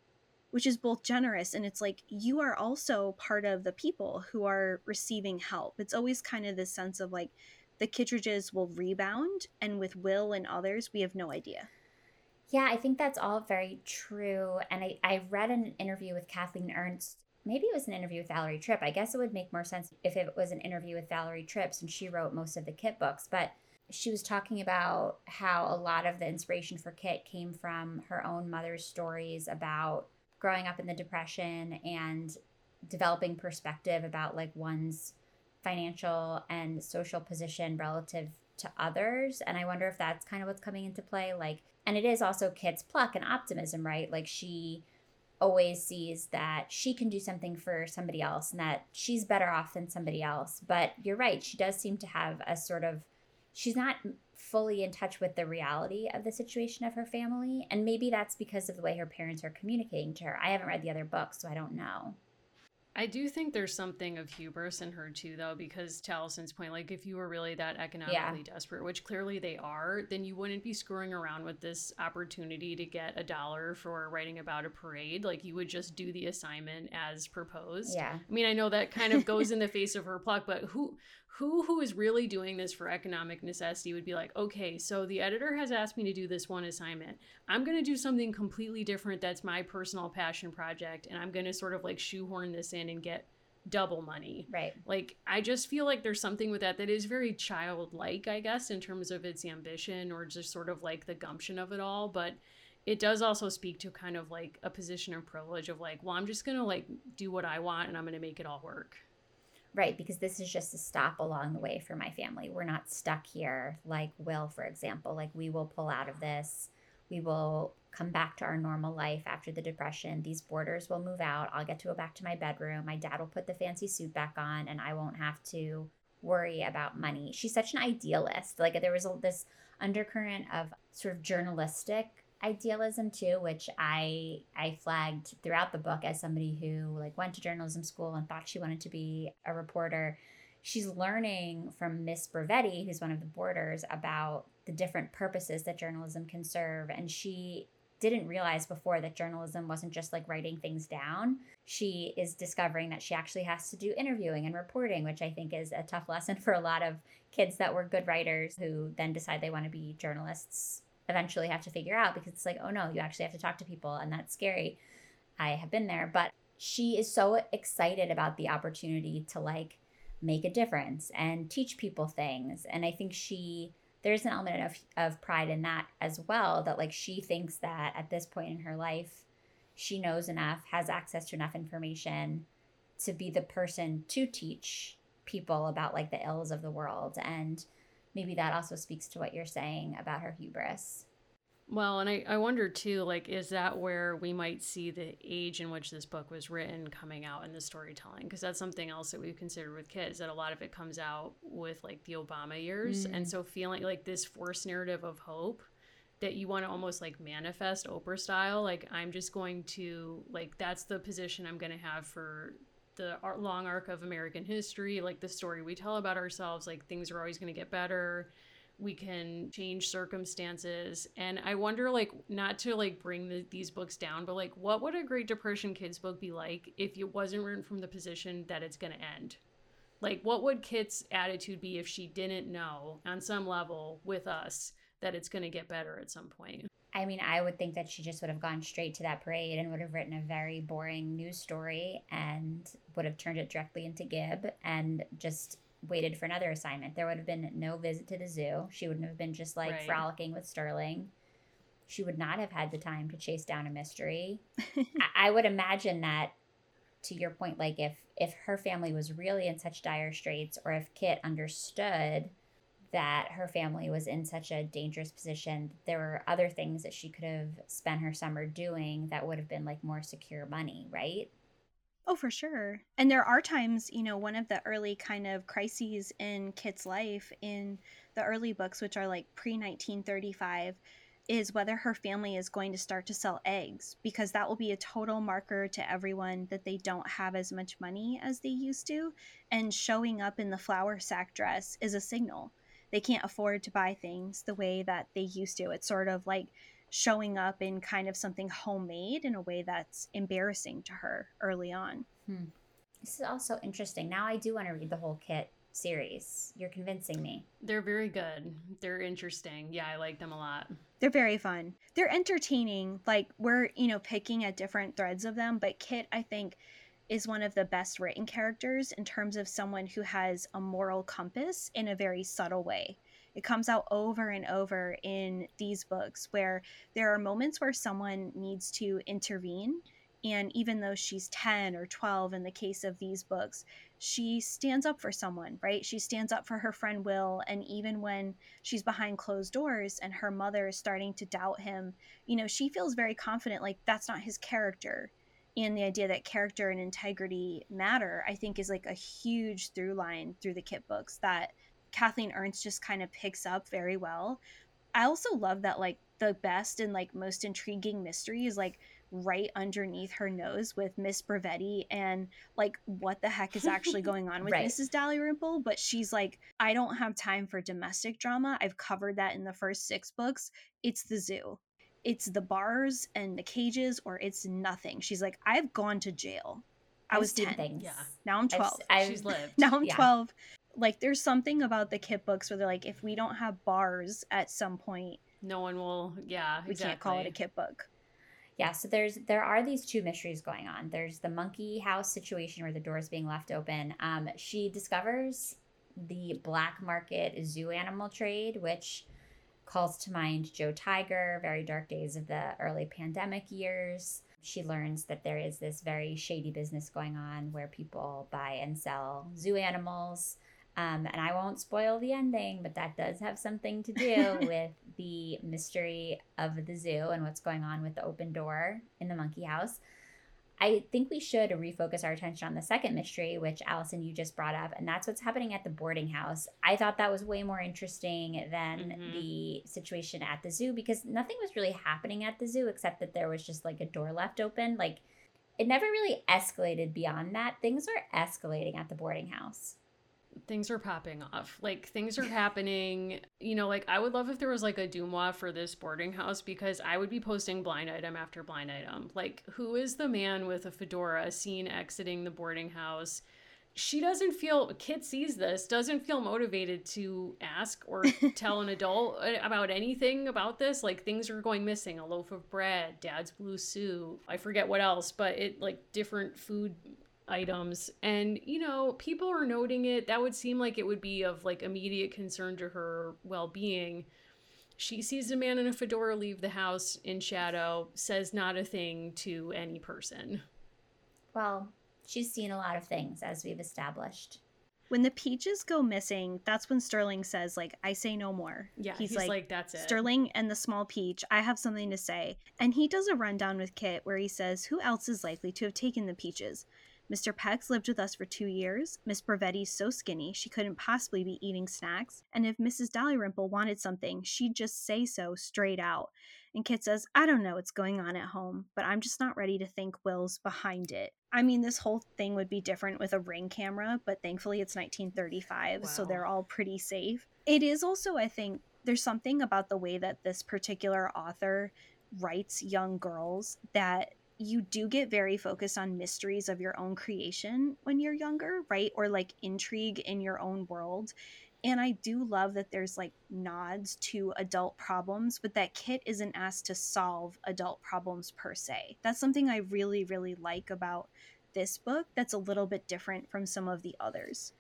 D: Which is both generous and it's like you are also part of the people who are receiving help. It's always kind of this sense of like the Kittredges will rebound, and with Will and others, we have no idea.
A: Yeah, I think that's all very true. And I, I read an interview with Kathleen Ernst. Maybe it was an interview with Valerie Tripp. I guess it would make more sense if it was an interview with Valerie Tripp since she wrote most of the Kit books. But she was talking about how a lot of the inspiration for Kit came from her own mother's stories about growing up in the Depression and developing perspective about like one's financial and social position relative to others. And I wonder if that's kind of what's coming into play. Like, and it is also Kit's pluck and optimism, right? Like, she always sees that she can do something for somebody else and that she's better off than somebody else. But you're right, she does seem to have a sort of, she's not fully in touch with the reality of the situation of her family. And maybe that's because of the way her parents are communicating to her. I haven't read the other books, so I don't know.
C: I do think there's something of hubris in her too, though, because to Allison's point, like if you were really that economically yeah. desperate, which clearly they are, then you wouldn't be screwing around with this opportunity to get a dollar for writing about a parade. Like you would just do the assignment as proposed.
A: Yeah.
C: I mean, I know that kind of goes in the face of her pluck, but who who who is really doing this for economic necessity would be like okay so the editor has asked me to do this one assignment. I'm going to do something completely different that's my personal passion project and i'm going to sort of like shoehorn this in and get double money.
A: Right.
C: Like i just feel like there's something with that that is very childlike i guess in terms of its ambition or just sort of like the gumption of it all but it does also speak to kind of like a position of privilege of like well i'm just going to like do what i want and i'm going to make it all work
A: Right, because this is just a stop along the way for my family. We're not stuck here like Will, for example. Like, we will pull out of this. We will come back to our normal life after the depression. These boarders will move out. I'll get to go back to my bedroom. My dad will put the fancy suit back on, and I won't have to worry about money. She's such an idealist. Like there was this undercurrent of sort of journalistic idealism too, which I I flagged throughout the book as somebody who like went to journalism school and thought she wanted to be a reporter. She's learning from Miss Bravetti, who's one of the boarders, about the different purposes that journalism can serve, and she didn't realize before that journalism wasn't just like writing things down. She is discovering that she actually has to do interviewing and reporting, which I think is a tough lesson for a lot of kids that were good writers who then decide they want to be journalists eventually have to figure out because it's like, oh no, you actually have to talk to people and that's scary. I have been there, but she is so excited about the opportunity to like make a difference and teach people things. And I think she there's an element of, of pride in that as well that like she thinks that at this point in her life she knows enough has access to enough information to be the person to teach people about like the ills of the world and maybe that also speaks to what you're saying about her hubris
C: well, and I, I wonder too, like, is that where we might see the age in which this book was written coming out in the storytelling? Because that's something else that we've considered with kids, that a lot of it comes out with like the Obama years. Mm. And so feeling like this forced narrative of hope that you want to almost like manifest Oprah style, like, I'm just going to, like, that's the position I'm going to have for the long arc of American history, like the story we tell about ourselves, like, things are always going to get better. We can change circumstances. And i wonder like not to like bring the, these books down but like what would a great depression kids book be like if it wasn't written from the position that it's going to end? Like what would kit's attitude be if she didn't know on some level with us that it's going to get better at some point
A: I mean, I would think that she just would have gone straight to that parade and would have written a very boring news story and would have turned it directly into Gib and just waited for another assignment. There would have been no visit to the zoo. She wouldn't have been just like right. frolicking with Sterling. She would not have had the time to chase down a mystery. I, I would imagine that to your point like if if her family was really in such dire straits or if Kit understood that her family was in such a dangerous position there were other things that she could have spent her summer doing that would have been like more secure money right
D: Oh, for sure. And there are times, you know, one of the early kind of crises in Kit's life in the early books, which are like pre 1935, is whether her family is going to start to sell eggs, because that will be a total marker to everyone that they don't have as much money as they used to. And showing up in the flour sack dress is a signal. They can't afford to buy things the way that they used to. It's sort of like showing up in kind of something homemade in a way that's embarrassing to her early on.
A: Hmm. This is also interesting. Now I do want to read the whole kit series. You're convincing me.
C: They're very good. They're interesting. Yeah, I like them a lot.
D: They're very fun. They're entertaining. Like we're, you know, picking at different threads of them, but Kit I think is one of the best written characters in terms of someone who has a moral compass in a very subtle way. It comes out over and over in these books where there are moments where someone needs to intervene. And even though she's 10 or 12 in the case of these books, she stands up for someone, right? She stands up for her friend Will. And even when she's behind closed doors and her mother is starting to doubt him, you know, she feels very confident, like that's not his character and the idea that character and integrity matter i think is like a huge through line through the kit books that Kathleen Ernst just kind of picks up very well. I also love that like the best and like most intriguing mystery is like right underneath her nose with Miss Bravetti and like what the heck is actually going on with right. Mrs. Dalrymple. But she's like, I don't have time for domestic drama. I've covered that in the first six books. It's the zoo. It's the bars and the cages, or it's nothing. She's like, I've gone to jail. I I've was 10. Things. Yeah. Now I'm 12.
C: I've, I've, She's lived.
D: Now I'm yeah. 12 like there's something about the kit books where they're like if we don't have bars at some point
C: no one will yeah
D: we exactly. can't call it a kit book
A: yeah so there's there are these two mysteries going on there's the monkey house situation where the door is being left open um, she discovers the black market zoo animal trade which calls to mind joe tiger very dark days of the early pandemic years she learns that there is this very shady business going on where people buy and sell zoo animals Um, and I won't spoil the ending, but that does have something to do with the mystery of the zoo and what's going on with the open door in the monkey house. I think we should refocus our attention on the second mystery, which Allison, you just brought up, and that's what's happening at the boarding house. I thought that was way more interesting than mm-hmm. the situation at the zoo because nothing was really happening at the zoo except that there was just like a door left open. Like it never really escalated beyond that. Things are escalating at the boarding house
C: things are popping off. Like things are happening. You know, like I would love if there was like a Deuxmoi for this boarding house because I would be posting blind item after blind item. Like, who is the man with a fedora seen exiting the boarding house? She doesn't feel Kit sees this, doesn't feel motivated to ask or tell an adult uh, about anything about this. Like things are going missing, a loaf of bread, dad's blue suit. I forget what else, but it like different food items. And you know people are noting it. That would seem like it would be of like immediate concern to her well-being. She sees a man in a fedora leave the house in shadow says not a thing to any person.
A: Well she's seen a lot of things as we've established.
D: When the peaches go missing that's when sterling says like i say no more.
C: Yeah he's, he's like, like, that's it.
D: Sterling and the small peach i have something to say. And he does a rundown with kit where he says who else is likely to have taken the peaches Mr. Peck's lived with us for two years. Miss Bravetti's so skinny she couldn't possibly be eating snacks. And if Mrs. Dalrymple wanted something, she'd just say so straight out. And Kit says, I don't know what's going on at home, but I'm just not ready to think Will's behind it. I mean, this whole thing would be different with a ring camera, but thankfully it's 1935, wow. so they're all pretty safe. It is also, I think, there's something about the way that this particular author writes young girls that you do get very focused on mysteries of your own creation when you're younger, right? Or like intrigue in your own world. And I do love that there's like nods to adult problems, but that Kit isn't asked to solve adult problems per se. That's something I really, really like about this book that's a little bit different from some of the others.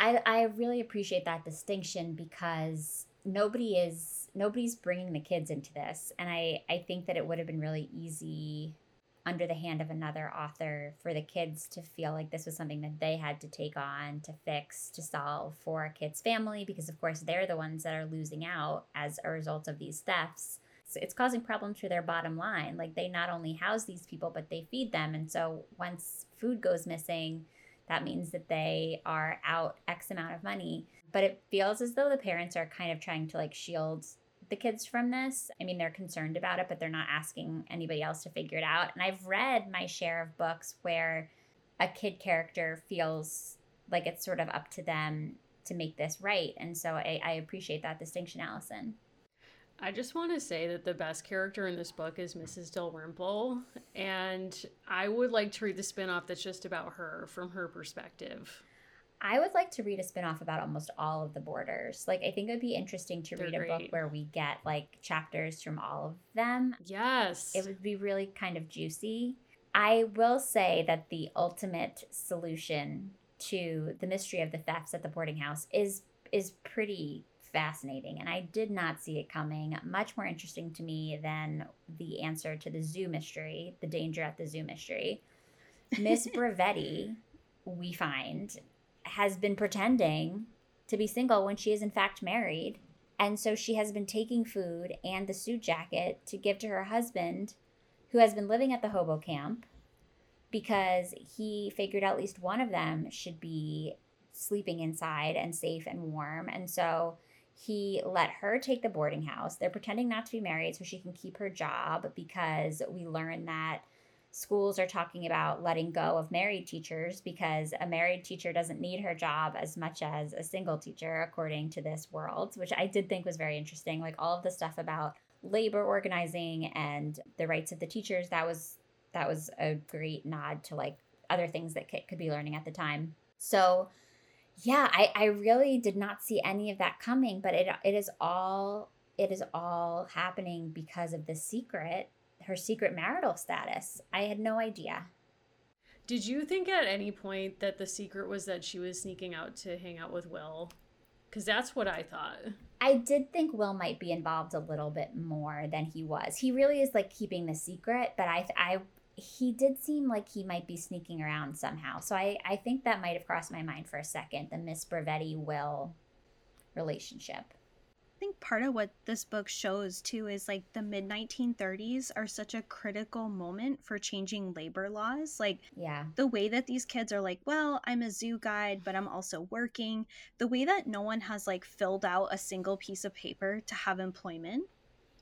A: I, I really appreciate that distinction because nobody is nobody's bringing the kids into this and I, I think that it would have been really easy under the hand of another author for the kids to feel like this was something that they had to take on to fix to solve for a kid's family because of course they're the ones that are losing out as a result of these thefts. So it's causing problems for their bottom line. Like they not only house these people but they feed them. And so once food goes missing that means that they are out x amount of money. But it feels as though the parents are kind of trying to like shield the kids from this. I mean, they're concerned about it, but they're not asking anybody else to figure it out. And I've read my share of books where a kid character feels like it's sort of up to them to make this right. And so I, I appreciate that distinction, Allison.
C: I just want to say that the best character in this book is Mrs. Dalrymple, and I would like to read the spinoff that's just about her from her perspective.
A: I would like to read a spinoff about almost all of the boarders. Like, I think it would be interesting to They're read a great. book where we get like chapters from all of them.
C: Yes.
A: It would be really kind of juicy. I will say that the ultimate solution to the mystery of the thefts at the boarding house is is pretty fascinating and I did not see it coming. Much more interesting to me than the answer to the zoo mystery, the danger at the zoo mystery. Miss Bravetti, we find, has been pretending to be single when she is in fact married. And so she has been taking food and the suit jacket to give to her husband, who has been living at the hobo camp because he figured at least one of them should be sleeping inside and safe and warm. And so he let her take the boarding house. They're pretending not to be married so she can keep her job because we learn that schools are talking about letting go of married teachers because a married teacher doesn't need her job as much as a single teacher, according to this world, which I did think was very interesting. Like all of the stuff about labor organizing and the rights of the teachers, that was that was a great nod to like other things that Kit could be learning at the time. So yeah, I, I really did not see any of that coming, but it it is all it is all happening because of the secret her secret marital status. I had no idea.
C: Did you think at any point that the secret was that she was sneaking out to hang out with Will? Because that's what I thought.
A: I did think Will might be involved a little bit more than he was. He really is like keeping the secret, but I, I, he did seem like he might be sneaking around somehow. So I, I think that might have crossed my mind for a second, the Miss Bravetti Will relationship.
D: I think part of what this book shows too is like the mid 1930s are such a critical moment for changing labor laws. Like,
A: yeah,
D: the way that these kids are like, well, I'm a zoo guide, but I'm also working. The way that no one has like filled out a single piece of paper to have employment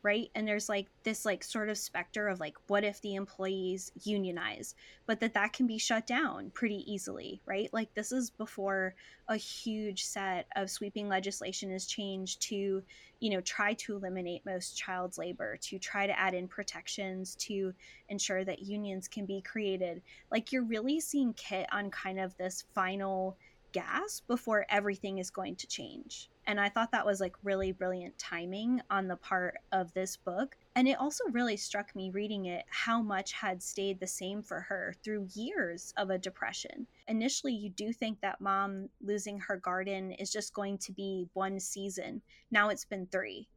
D: right? And there's like this like sort of specter of like what if the employees unionize? But that that can be shut down pretty easily right? Like this is before a huge set of sweeping legislation is changed to you know try to eliminate most child labor to try to add in protections to ensure that unions can be created. Like you're really seeing kit on kind of this final gas before everything is going to change and I thought that was like really brilliant timing on the part of this book. And it also really struck me reading it how much had stayed the same for her through years of a depression. Initially, you do think that mom losing her garden is just going to be one season. Now it's been three.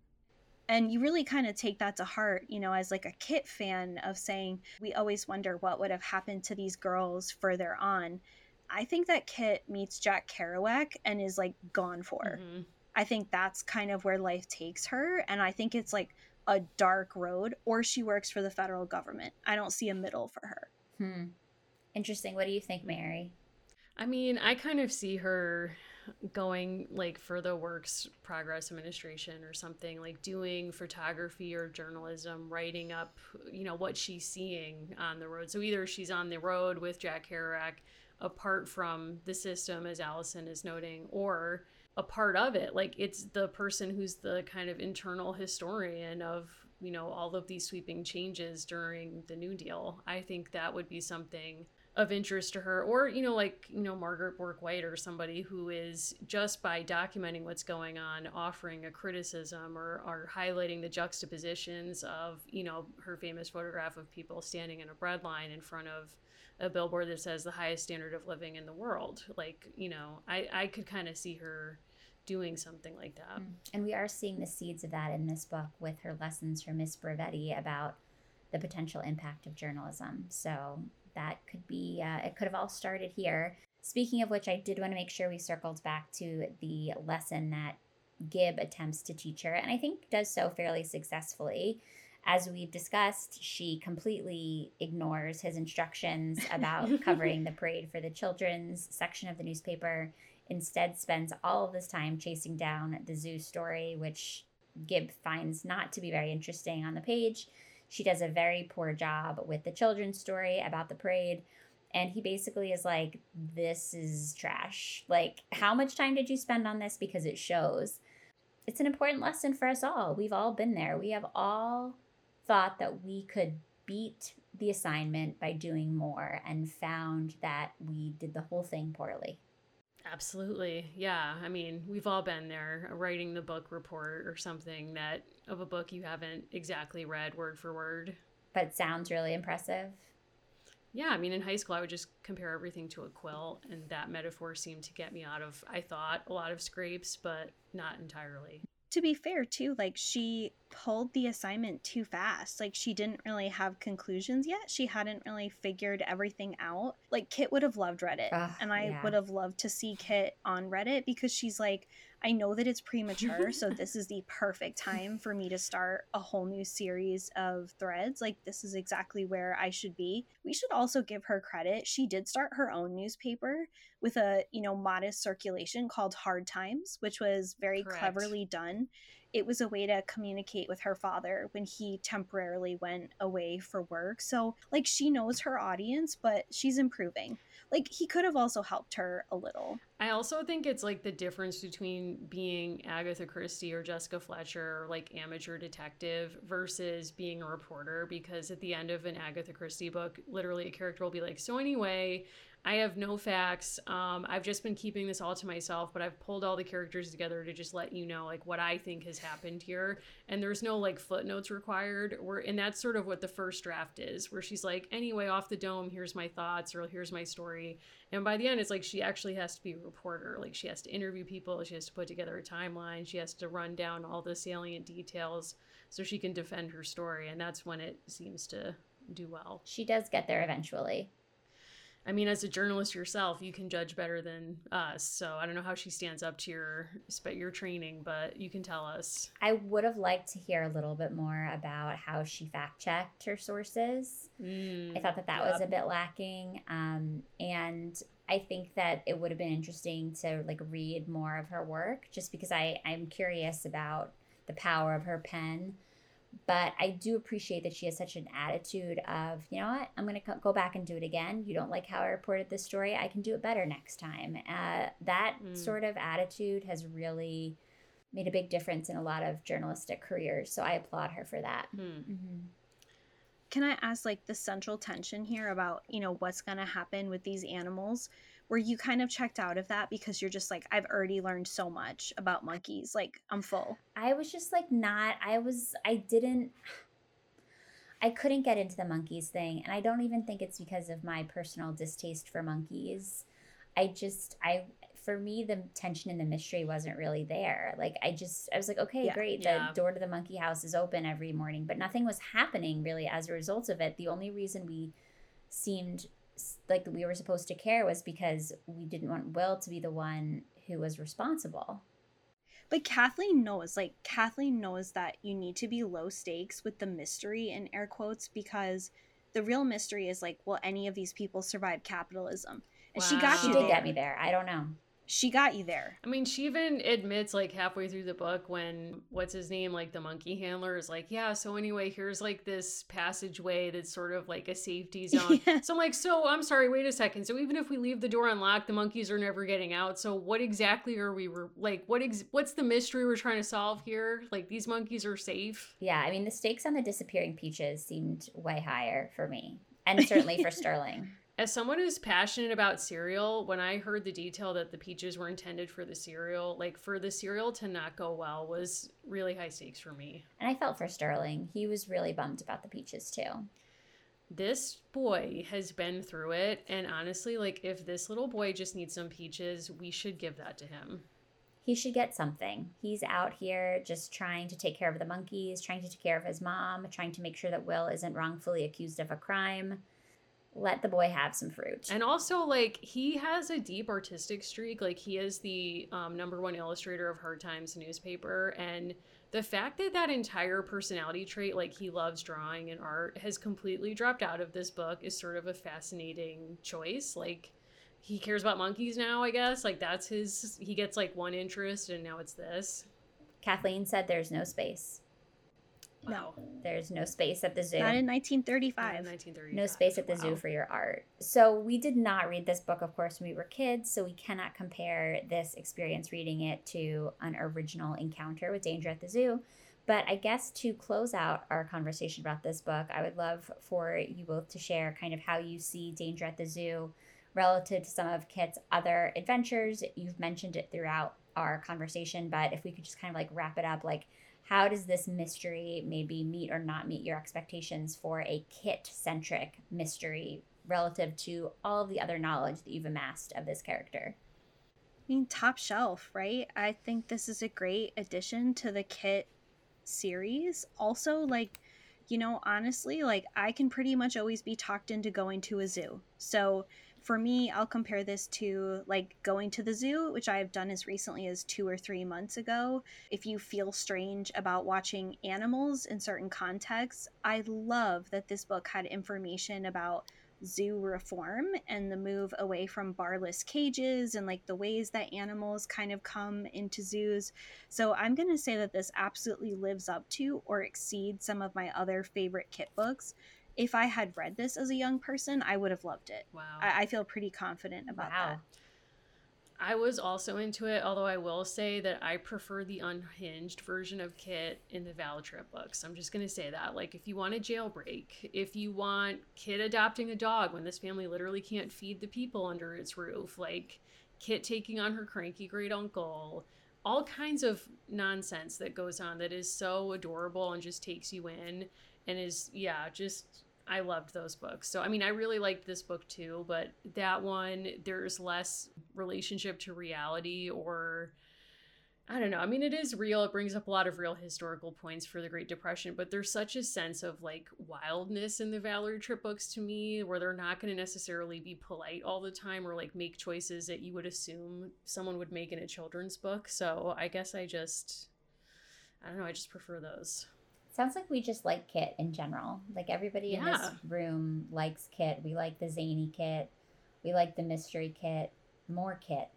D: And you really kind of take that to heart, you know, as like a Kit fan of saying, we always wonder what would have happened to these girls further on. I think that Kit meets Jack Kerouac and is like gone for. Mm-hmm. I think that's kind of where life takes her. And I think it's like a dark road, or she works for the federal government. I don't see a middle for her.
A: Hmm. Interesting. What do you think, Mary?
C: I mean, I kind of see her going like for the works progress administration or something like doing photography or journalism writing up you know what she's seeing on the road so either she's on the road with jack kerouac apart from the system as allison is noting or a part of it. Like it's the person who's the kind of internal historian of you know all of these sweeping changes during the new deal. I think that would be something of interest to her or you know like you know margaret bourke white or somebody who is just by documenting what's going on offering a criticism or, or highlighting the juxtapositions of you know her famous photograph of people standing in a bread line in front of a billboard that says the highest standard of living in the world like you know i i could kind of see her doing something like that. Mm.
A: And we are seeing the seeds of that in this book with her lessons from Miss Bravetti about the potential impact of journalism. So that could be, uh, it could have all started here. Speaking of which, I did want to make sure we circled back to the lesson that Gib attempts to teach her, and I think does so fairly successfully. As we've discussed, she completely ignores his instructions about covering the parade for the children's section of the newspaper instead spends all of this time chasing down the zoo story, which Gib finds not to be very interesting on the page. She does a very poor job with the children's story about the parade. And he basically is like, This is trash. Like, how much time did you spend on this? Because it shows. It's an important lesson for us all. We've all been there. We have all thought that we could beat the assignment by doing more and found that we did the whole thing poorly.
C: Absolutely. Yeah. I mean, we've all been there uh, writing the book report or something that of a book you haven't exactly read word for word.
A: But sounds really impressive.
C: Yeah, I mean, in high school, I would just compare everything to a quilt, and that metaphor seemed to get me out of, I thought, a lot of scrapes, but not entirely
D: to be fair too like she pulled the assignment too fast like she didn't really have conclusions yet she hadn't really figured everything out like kit would have loved reddit Ugh, and i yeah. would have loved to see kit on reddit because she's like I know that it's premature, so this is the perfect time for me to start a whole new series of threads. Like, this is exactly where I should be. We should also give her credit. She did start her own newspaper with a, you know, modest circulation called Hard Times, which was very Correct. cleverly done it was a way to communicate with her father when he temporarily went away for work. So, like, she knows her audience, but she's improving. Like, he could have also helped her a little.
C: I also think it's like the difference between being Agatha Christie or Jessica Fletcher, like amateur detective, versus being a reporter. Because at the end of an Agatha Christie book, literally a character will be like, So, anyway, I have no facts. Um, I've just been keeping this all to myself, but I've pulled all the characters together to just let you know like what I think has happened here. And there's no like footnotes required. Or and that's sort of what the first draft is, where she's like, anyway, off the dome, here's my thoughts or here's my story. And by the end, it's like she actually has to be a reporter. Like she has to interview people, she has to put together a timeline, she has to run down all the salient details so she can defend her story. And that's when it seems to do well.
A: She does get there eventually.
C: I mean, as a journalist yourself, you can judge better than us. So I don't know how she stands up to your your training, but you can tell us.
A: I would have liked to hear a little bit more about how she fact checked her sources.
C: Mm,
A: I thought that that
C: yep.
A: was a bit lacking, um, and I think that it would have been interesting to like read more of her work, just because I I'm curious about the power of her pen but I do appreciate that she has such an attitude of, you know what, I'm going to go back and do it again. You don't like how I reported this story, I can do it better next time. Uh, that
C: Mm.
A: sort of attitude has really made a big difference in a lot of journalistic careers. So I applaud her for that.
C: Hmm.
A: Mm-hmm.
D: Can I ask like the central tension here about, you know, what's going to happen with these animals? Were you kind of checked out of that because you're just like, I've already learned so much about monkeys. Like, I'm full.
A: I was just like not I was I didn't I couldn't get into the monkeys thing and I don't even think it's because of my personal distaste for monkeys. I just I for me the tension and the mystery wasn't really there. Like I just I was like okay,
D: Yeah.
A: great.
C: Yeah.
A: The door to the monkey house is open every morning, but nothing was happening really as a result of it. The only reason we seemed s- like we were supposed to care was because we didn't want Will to be the one who was responsible.
D: But Kathleen knows, like, Kathleen knows that you need to be low stakes with the mystery in air quotes because the real mystery is like, will any of these people survive capitalism? And she got
A: She
D: you
A: did
D: there.
A: get me there. I don't know.
D: She got you there.
C: I mean, she even admits like halfway through the book when what's his name, like the monkey handler, is like, yeah. So anyway, here's like this passageway that's sort of like a safety zone.
D: Yeah.
C: So I'm like, so I'm sorry, wait a second. So even if we leave the door unlocked, the monkeys are never getting out. So what exactly are we re- like? What ex- what's the mystery we're trying to solve here? Like these monkeys are safe.
A: Yeah, I mean, the stakes on the disappearing peaches seemed way higher for me, and certainly for Sterling.
C: As someone who's passionate about cereal, when I heard the detail that the peaches were intended for the cereal, like for the cereal to not go well was really high stakes for me.
A: And I felt for Sterling. He was really bummed about the peaches too.
C: This boy has been through it, and honestly, like if this little boy just needs some peaches, we should give that to him.
A: He should get something. He's out here just trying to take care of the monkeys, trying to take care of his mom, trying to make sure that Will isn't wrongfully accused of a crime. Let the boy have some fruit.
C: And also, like, he has a deep artistic streak. Like, he is the um, number one illustrator of Hard Times newspaper. And the fact that that entire personality trait, like, he loves drawing and art, has completely dropped out of this book is sort of a fascinating choice. Like, he cares about monkeys now, I guess. Like, that's his, he gets like one interest, and now it's this.
A: Kathleen said there's no space.
C: Wow.
A: There's no space at the zoo.
D: Not in
C: Yeah,
D: 1935.
C: 1935.
A: no space at the
C: Wow.
A: zoo for your art. So we did not read this book, of course, when we were kids. So we cannot compare this experience reading it to an original encounter with danger at the zoo. But I guess to close out our conversation about this book, I would love for you both to share kind of how you see danger at the zoo relative to some of Kit's other adventures. You've mentioned it throughout our conversation, but if we could just kind of like wrap it up, like how does this mystery maybe meet or not meet your expectations for a kit centric mystery relative to all of the other knowledge that you've amassed of this character?
D: I mean, top shelf, right? I think this is a great addition to the Kit series. Also, like, you know, honestly, like, I can pretty much always be talked into going to a zoo. So, for me, I'll compare this to like going to the zoo, which I have done as recently as two or three months ago. If you feel strange about watching animals in certain contexts, I love that this book had information about zoo reform and the move away from barless cages and like the ways that animals kind of come into zoos. So I'm going to say that this absolutely lives up to or exceeds some of my other favorite kit books. If I had read this as a young person, I would have loved it.
C: Wow.
D: I, I feel pretty confident about that.
C: I was also into it, although I will say that I prefer the unhinged version of Kit in the Valerie Tripp books. I'm just going to say that. Like, if you want a jailbreak, if you want Kit adopting a dog when this family literally can't feed the people under its roof, like Kit taking on her cranky great uncle, all kinds of nonsense that goes on that is so adorable and just takes you in and is, yeah, just I loved those books. So, I mean, I really liked this book too, but that one, there's less relationship to reality or I don't know. I mean, it is real. It brings up a lot of real historical points for the Great Depression, but there's such a sense of like wildness in the Valerie Tripp books to me, where they're not going to necessarily be polite all the time or like make choices that you would assume someone would make in a children's book. So I guess I just, I don't know. I just prefer those.
A: Sounds like we just like Kit in general. Like everybody in this room likes Kit. We like the zany Kit. We like the mystery Kit. More Kit.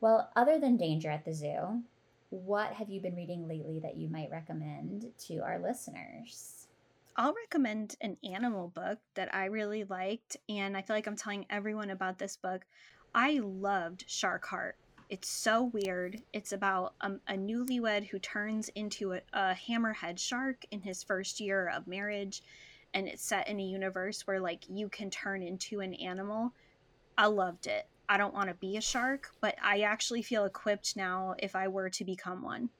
A: Well, other than Danger at the Zoo, what have you been reading lately that you might recommend to our listeners?
D: I'll recommend an animal book that I really liked, and I feel like I'm telling everyone about this book. I loved Shark Heart. It's so weird. It's about um, a newlywed who turns into a, a hammerhead shark in his first year of marriage, and it's set in a universe where like you can turn into an animal. I loved it. I don't want to be a shark, but I actually feel equipped now if I were to become one.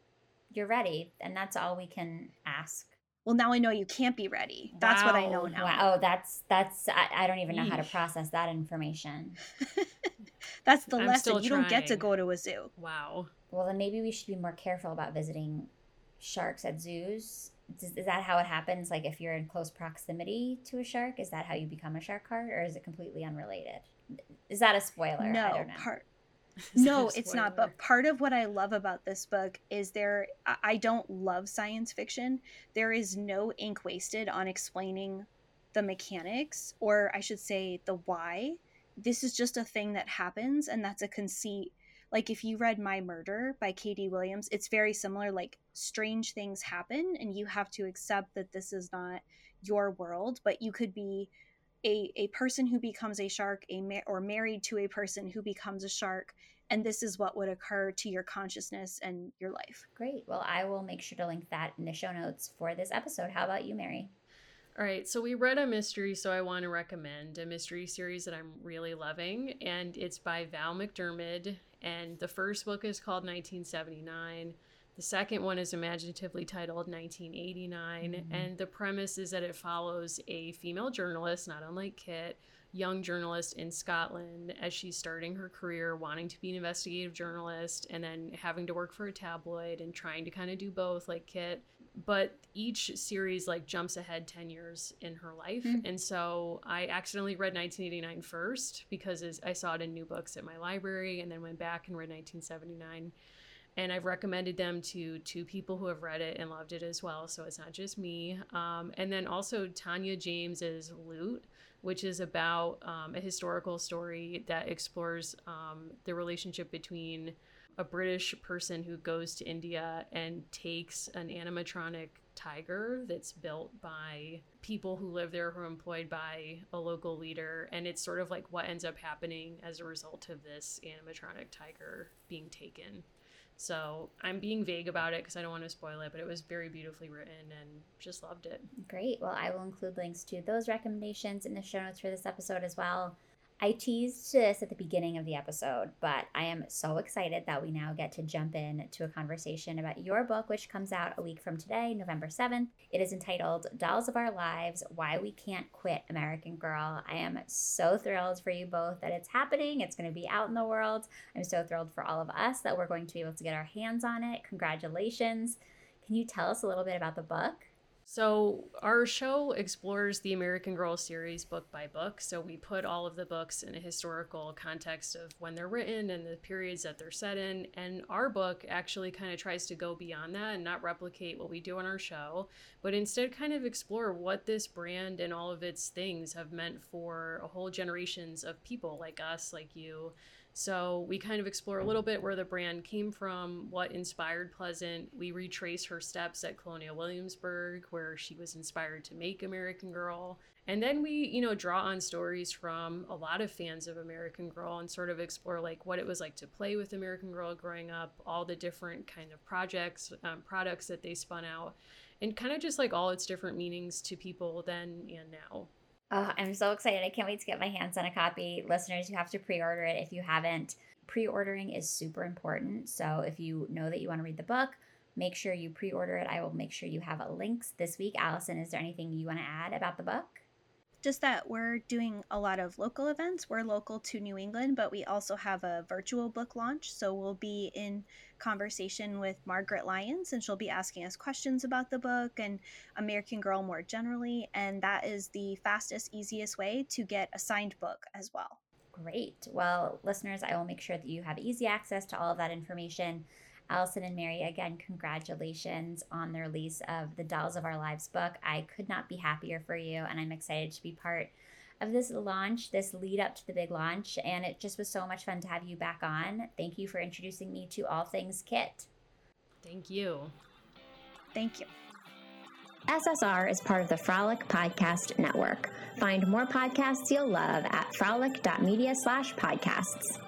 A: You're ready, and that's all we can ask.
D: Well, now I know you can't be ready. That's what I know now.
A: Wow, oh, that's that's I, I don't even know how to process that information.
D: That's the
C: I'm
D: lesson. You don't get to go to a zoo.
C: Wow.
A: Well, then maybe we should be more careful about visiting sharks at zoos. Is, is that how it happens? Like if you're in close proximity to a shark, is that how you become a shark heart, or is it completely unrelated? Is that a spoiler? I
D: no,
A: don't know.
D: part. No, it's not. But part of what I love about this book is there. I- I don't love science fiction. There is no ink wasted on explaining the mechanics, or I should say, the why. This is just a thing that happens, and that's a conceit. Like if you read My Murder by Katie Williams, it's very similar. Like strange things happen, and you have to accept that this is not your world, but you could be a, a person who becomes a shark a ma- or married to a person who becomes a shark and this is what would occur to your consciousness and your life
A: Great. Well, I will make sure to link that in the show notes for this episode. How about you, Mary?
C: All right, so we read a mystery, so I want to recommend a mystery series that I'm really loving, and it's by Val McDermid. And the first book is called 1979. The second one is imaginatively titled 1989,
A: Mhm.
C: and the premise is that it follows a female journalist, not unlike Kit, young journalist in Scotland as she's starting her career, wanting to be an investigative journalist, and then having to work for a tabloid and trying to kind of do both, like Kit but each series like jumps ahead 10 years in her life
A: Hmm.
C: and so i accidentally read 1989 first because i saw it in new books at my library and then went back and read 1979 and i've recommended them to two people who have read it and loved it as well so it's not just me. Um, and then also Tania James's loot which is about um, a historical story that explores um, the relationship between a British person who goes to India and takes an animatronic tiger that's built by people who live there who are employed by a local leader. And it's sort of like what ends up happening as a result of this animatronic tiger being taken so i'm being vague about it because i don't want to spoil it but it was very beautifully written and just loved it
A: Great. Well, I will include links to those recommendations in the show notes for this episode as well. I teased this at the beginning of the episode, but I am so excited that we now get to jump in to a conversation about your book, which comes out a week from today, November 7th. It is entitled Dolls of Our Lives Why We Can't Quit American Girl. I am so thrilled for you both that it's happening. It's going to be out in the world. I'm so thrilled for all of us that we're going to be able to get our hands on it. Congratulations. Can you tell us a little bit about the book?
C: So, our show explores the American Girl series book by book. So, we put all of the books in a historical context of when they're written and the periods that they're set in. And our book actually kind of tries to go beyond that and not replicate what we do on our show, but instead kind of explore what this brand and all of its things have meant for a whole generations of people like us, like you. So we kind of explore a little bit where the brand came from, what inspired Pleasant. We retrace her steps at Colonial Williamsburg, where she was inspired to make American Girl. And then we, you know, draw on stories from a lot of fans of American Girl and sort of explore like what it was like to play with American Girl growing up, all the different kind of projects, um, products that they spun out, and kind of just like all its different meanings to people then and now.
A: Oh, I'm so excited. I can't wait to get my hands on a copy. Listeners, you have to pre order it if you haven't. Pre ordering is super important. So if you know that you want to read the book, make sure you pre order it. I will make sure you have links this week. Allison, is there anything you want to add about the book?
D: Just that we're doing a lot of local events. We're local to New England, but we also have a virtual book launch. So we'll be in conversation with Margaret Lyons, and she'll be asking us questions about the book and American Girl more generally. And that is the fastest, easiest way to get a signed book as well.
E: Great. Well, listeners, I will make sure that you have easy access to all of that information. Allison and Mary, again, congratulations on the release of the Dolls of Our Lives book. I could not be happier for you, and I'm excited to be part of this launch, this lead up to the big launch. And it just was so much fun to have you back on. Thank you for introducing me to all things Kit.
C: Thank you.
D: Thank you.
A: SSR is part of the Frolic Podcast Network. Find more podcasts you'll love at frolic.media slash podcasts.